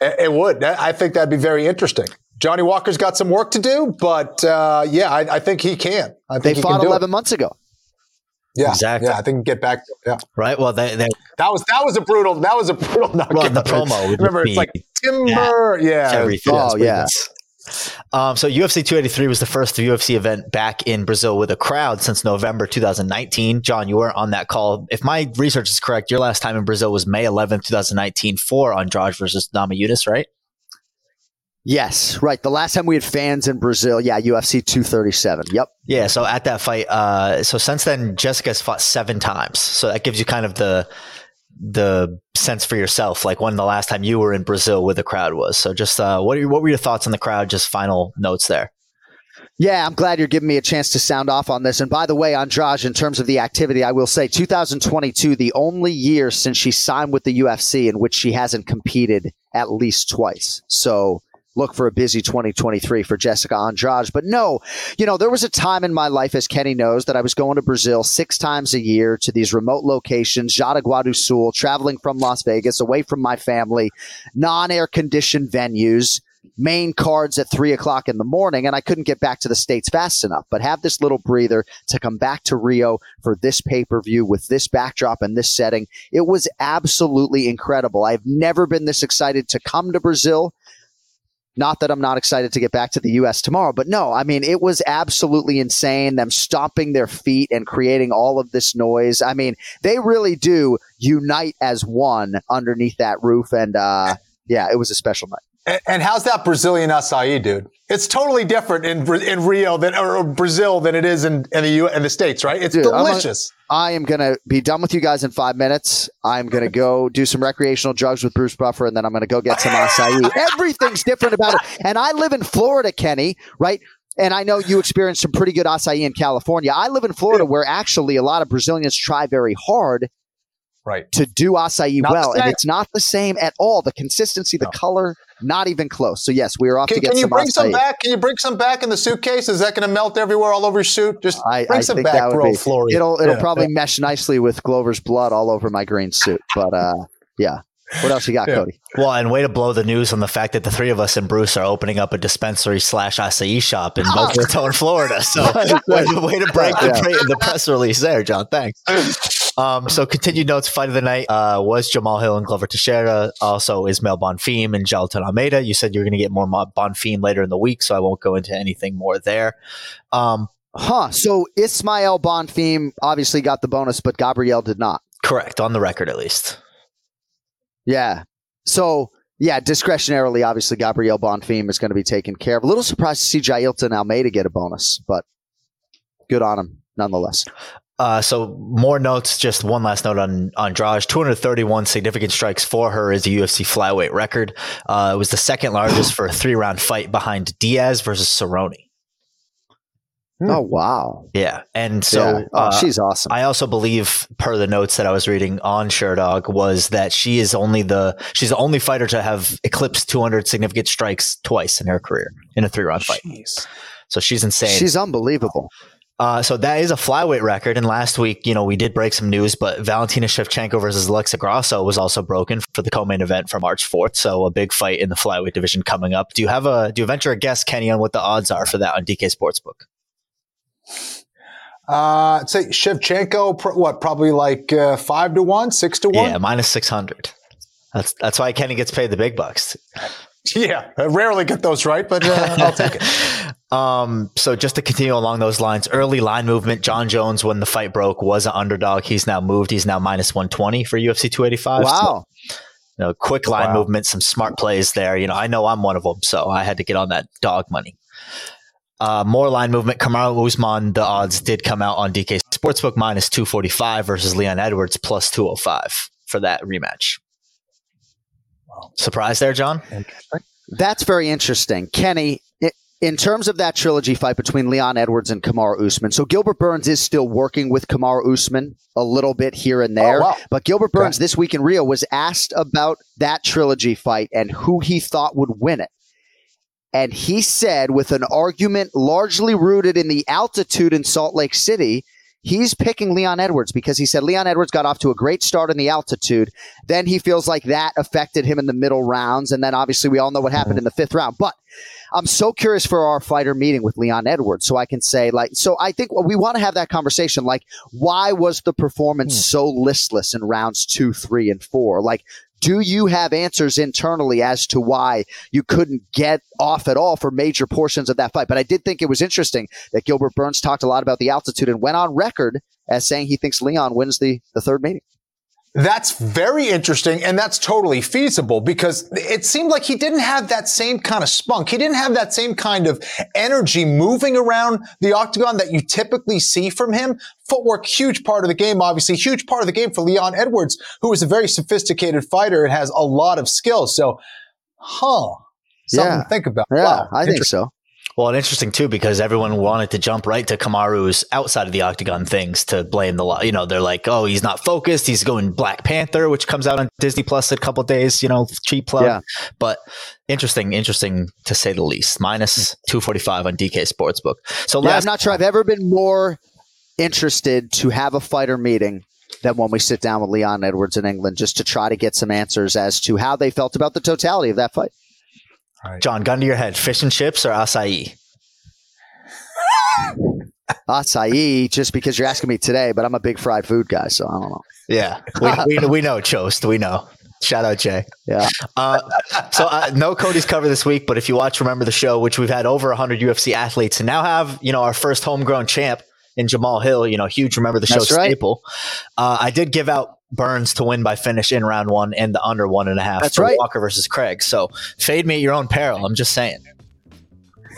It, it would. I think that'd be very interesting. Johnny Walker's got some work to do, but uh, yeah, I, I, think he can. I think they he fought can eleven months ago. Yeah, exactly. Yeah, I think get back. Yeah, right. Well, they, they, that was that was a brutal. That was a brutal knockout. Well, the promo. Remember, it's like timber. Yeah. yeah. Everything. Oh yeah. Um, so UFC 283 was the first UFC event back in Brazil with a crowd since November 2019. Jon, you were on that call. If my research is correct, your last time in Brazil was May 11th, 2019 for Andrade versus Namajunas, right? Yes, right. The last time we had fans in Brazil, yeah, UFC 237. Yep. Yeah, so at that fight, uh, so since then, Jessica's fought seven times. So that gives you kind of the the sense for yourself, like when the last time you were in Brazil with the crowd was. So, just uh, what are, what were your thoughts on the crowd? Just final notes there. Yeah, I'm glad you're giving me a chance to sound off on this. And by the way, Andrade, in terms of the activity, I will say 2022, the only year since she signed with the UFC in which she hasn't competed at least twice. So look for a busy 2023 for Jessica Andrade. But no, you know, there was a time in my life, as Kenny knows, that I was going to Brazil six times a year to these remote locations, Jaraguá do Sul, traveling from Las Vegas, away from my family, non air conditioned venues. Main cards at three o'clock in the morning, and I couldn't get back to the States fast enough. But have this little breather to come back to Rio for this pay per view with this backdrop and this setting. It was absolutely incredible. I've never been this excited to come to Brazil not that I'm not excited to get back to the U.S. tomorrow, but no, I mean, it was absolutely insane. Them stomping their feet and creating all of this noise. I mean, they really do unite as one underneath that roof. And uh, yeah, it was a special night. And, and how's that Brazilian acai, dude? It's totally different in in Rio than or Brazil than it is in in the U in the states, right? It's dude, delicious. I am going to be done with you guys in five minutes. I'm going to go do some recreational drugs with Bruce Buffer, and then I'm going to go get some acai. Everything's different about it. And I live in Florida, Kenny, right? And I know you experienced some pretty good acai in California. I live in Florida where actually a lot of Brazilians try very hard right. to do acai not well. And it's not the same at all. The consistency, the no. color, not even close. So yes, we are off can, to get Can you some bring acai. some back? Can you bring some back in the suitcase? Is that going to melt everywhere all over your suit? Just I, bring I some think back, that would bro, be, Florian. It'll it'll yeah. probably yeah. mesh nicely with Glover's blood all over my green suit. But uh, yeah. What else you got, yeah. Cody? Well, and way to blow the news on the fact that the three of us and Bruce are opening up a dispensary slash acai shop in Boca Raton, Florida. So way, to, way to break the, yeah. the press release there, Jon. Thanks. Um, so continued notes, fight of the night uh, was Jamahal Hill and Glover Teixeira. Also Ismael Bonfim and Jailton Almeida. You said you're going to get more Bonfim later in the week, so I won't go into anything more there. Um, huh. So Ismael Bonfim obviously got the bonus, but Gabriel did not. Correct, on the record at least. Yeah. So yeah, discretionarily, obviously Gabriel Bonfim is going to be taken care of. A little surprised to see Jailton Almeida get a bonus, but good on him nonetheless. Uh, so more notes. Just one last note on on Andrade. 231 significant strikes for her is a UFC flyweight record. Uh, it was the second largest for a three round fight behind Diaz versus Cerrone. Oh wow! Yeah, and so yeah. oh, uh, she's awesome. I also believe, per the notes that I was reading on Sherdog, was that she is only the she's the only fighter to have eclipsed 200 significant strikes twice in her career in a three round fight. So she's insane. She's unbelievable. Uh, so that is a flyweight record. And last week, you know, we did break some news, but Valentina Shevchenko versus Alexa Grasso was also broken for the co-main event for March 4th. So a big fight in the flyweight division coming up. Do you have a, do you venture a guess, Kenny, on what the odds are for that on DK Sportsbook? Uh, I'd say Shevchenko, pr- what, probably like uh, five to one, six to one? Yeah, minus 600. That's, that's why Kenny gets paid the big bucks. Yeah, I rarely get those right, but uh, I'll take it. Um, so just to continue along those lines, early line movement. Jon Jones, when the fight broke, was an underdog. He's now moved. He's now minus one twenty for UFC two eighty five. Wow. So, you know, quick line wow. movement, some smart plays there. You know, I know I'm one of them, so I had to get on that dog money. Uh, more line movement. Kamaru Usman, the odds did come out on DK Sportsbook minus 245 versus Leon Edwards plus 205 for that rematch. Surprise there, Jon? That's very interesting. Kenny, in terms of that trilogy fight between Leon Edwards and Kamaru Usman, so Gilbert Burns is still working with Kamaru Usman a little bit here and oh, there. Oh, wow. But Gilbert Burns this week in Rio was asked about that trilogy fight and who he thought would win it. And he said, with an argument largely rooted in the altitude in Salt Lake City, He's picking Leon Edwards because he said Leon Edwards got off to a great start in the altitude. Then he feels like that affected him in the middle rounds. And then obviously we all know what happened mm-hmm. in the fifth round. But I'm so curious for our fighter meeting with Leon Edwards so I can say, like, so I think we want to have that conversation. Like, why was the performance hmm. so listless in rounds two, three, and four? Like, do you have answers internally as to why you couldn't get off at all for major portions of that fight? But I did think it was interesting that Gilbert Burns talked a lot about the altitude and went on record as saying he thinks Leon wins the, the third meeting. That's very interesting, and that's totally feasible because it seemed like he didn't have that same kind of spunk. He didn't have that same kind of energy moving around the octagon that you typically see from him. Footwork, huge part of the game, obviously, huge part of the game for Leon Edwards, who is a very sophisticated fighter and has a lot of skills. So, huh. Something yeah. to think about. Yeah, wow. I think so. Well, and interesting too because everyone wanted to jump right to Kamaru's outside of the octagon things to blame the law. you know they're like oh he's not focused he's going Black Panther which comes out on Disney Plus in a couple days you know cheap plug yeah. but interesting interesting to say the least minus two forty five on DK Sportsbook so yeah, I'm not sure I've ever been more interested to have a fighter meeting than when we sit down with Leon Edwards in England just to try to get some answers as to how they felt about the totality of that fight. Right. Jon, gun to your head: fish and chips or acai? acai, just because you're asking me today, but I'm a big fried food guy, so I don't know. Yeah, we, we, we know Chost. We know. Shout out Jay. Yeah. Uh, so uh, no Cody's cover this week, but if you watch, remember the show, which we've had over 100 UFC athletes, and now have you know our first homegrown champ in Jamahal Hill. You know, huge. Remember the show That's staple. Right. Uh, I did give out Burns to win by finish in round one and the under one and a half That's right. Walker versus Craig. So fade me at your own peril. I'm just saying.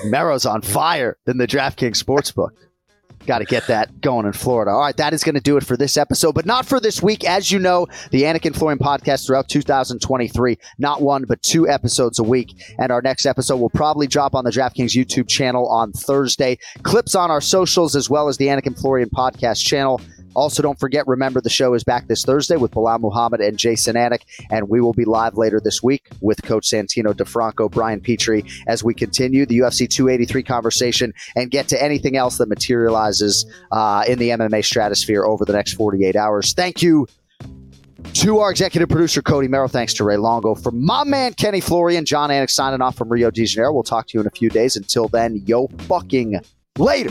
Merrow's on fire in the DraftKings Sportsbook. Got to get that going in Florida. All right, that is going to do it for this episode, but not for this week. As you know, the Anik and Florian podcast throughout 2023, not one, but two episodes a week. And our next episode will probably drop on the DraftKings YouTube channel on Thursday. Clips on our socials as well as the Anik and Florian podcast channel. Also, don't forget, remember the show is back this Thursday with Belal Muhammad and Jason Anik, and we will be live later this week with Coach Santino DeFranco, Brian Petrie, as we continue the UFC 283 conversation and get to anything else that materializes uh, in the MMA stratosphere over the next 48 hours. Thank you to our executive producer, Cody Merrow. Thanks to Ray Longo. From my man, Kenny Florian, Jon Anik signing off from Rio de Janeiro. We'll talk to you in a few days. Until then, yo fucking later.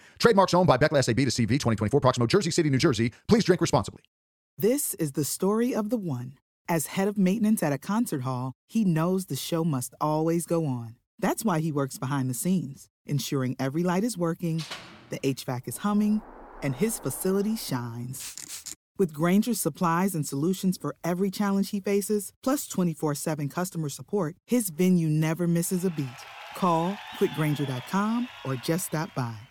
Trademarks owned by Becle SAB de CV 2024, Proximo, Jersey City, New Jersey. Please drink responsibly. This is the story of the one. As head of maintenance at a concert hall, he knows the show must always go on. That's why he works behind the scenes, ensuring every light is working, the HVAC is humming, and his facility shines. With Grainger's supplies and solutions for every challenge he faces, plus 24 7 customer support, his venue never misses a beat. Call quickgranger.com or just stop by.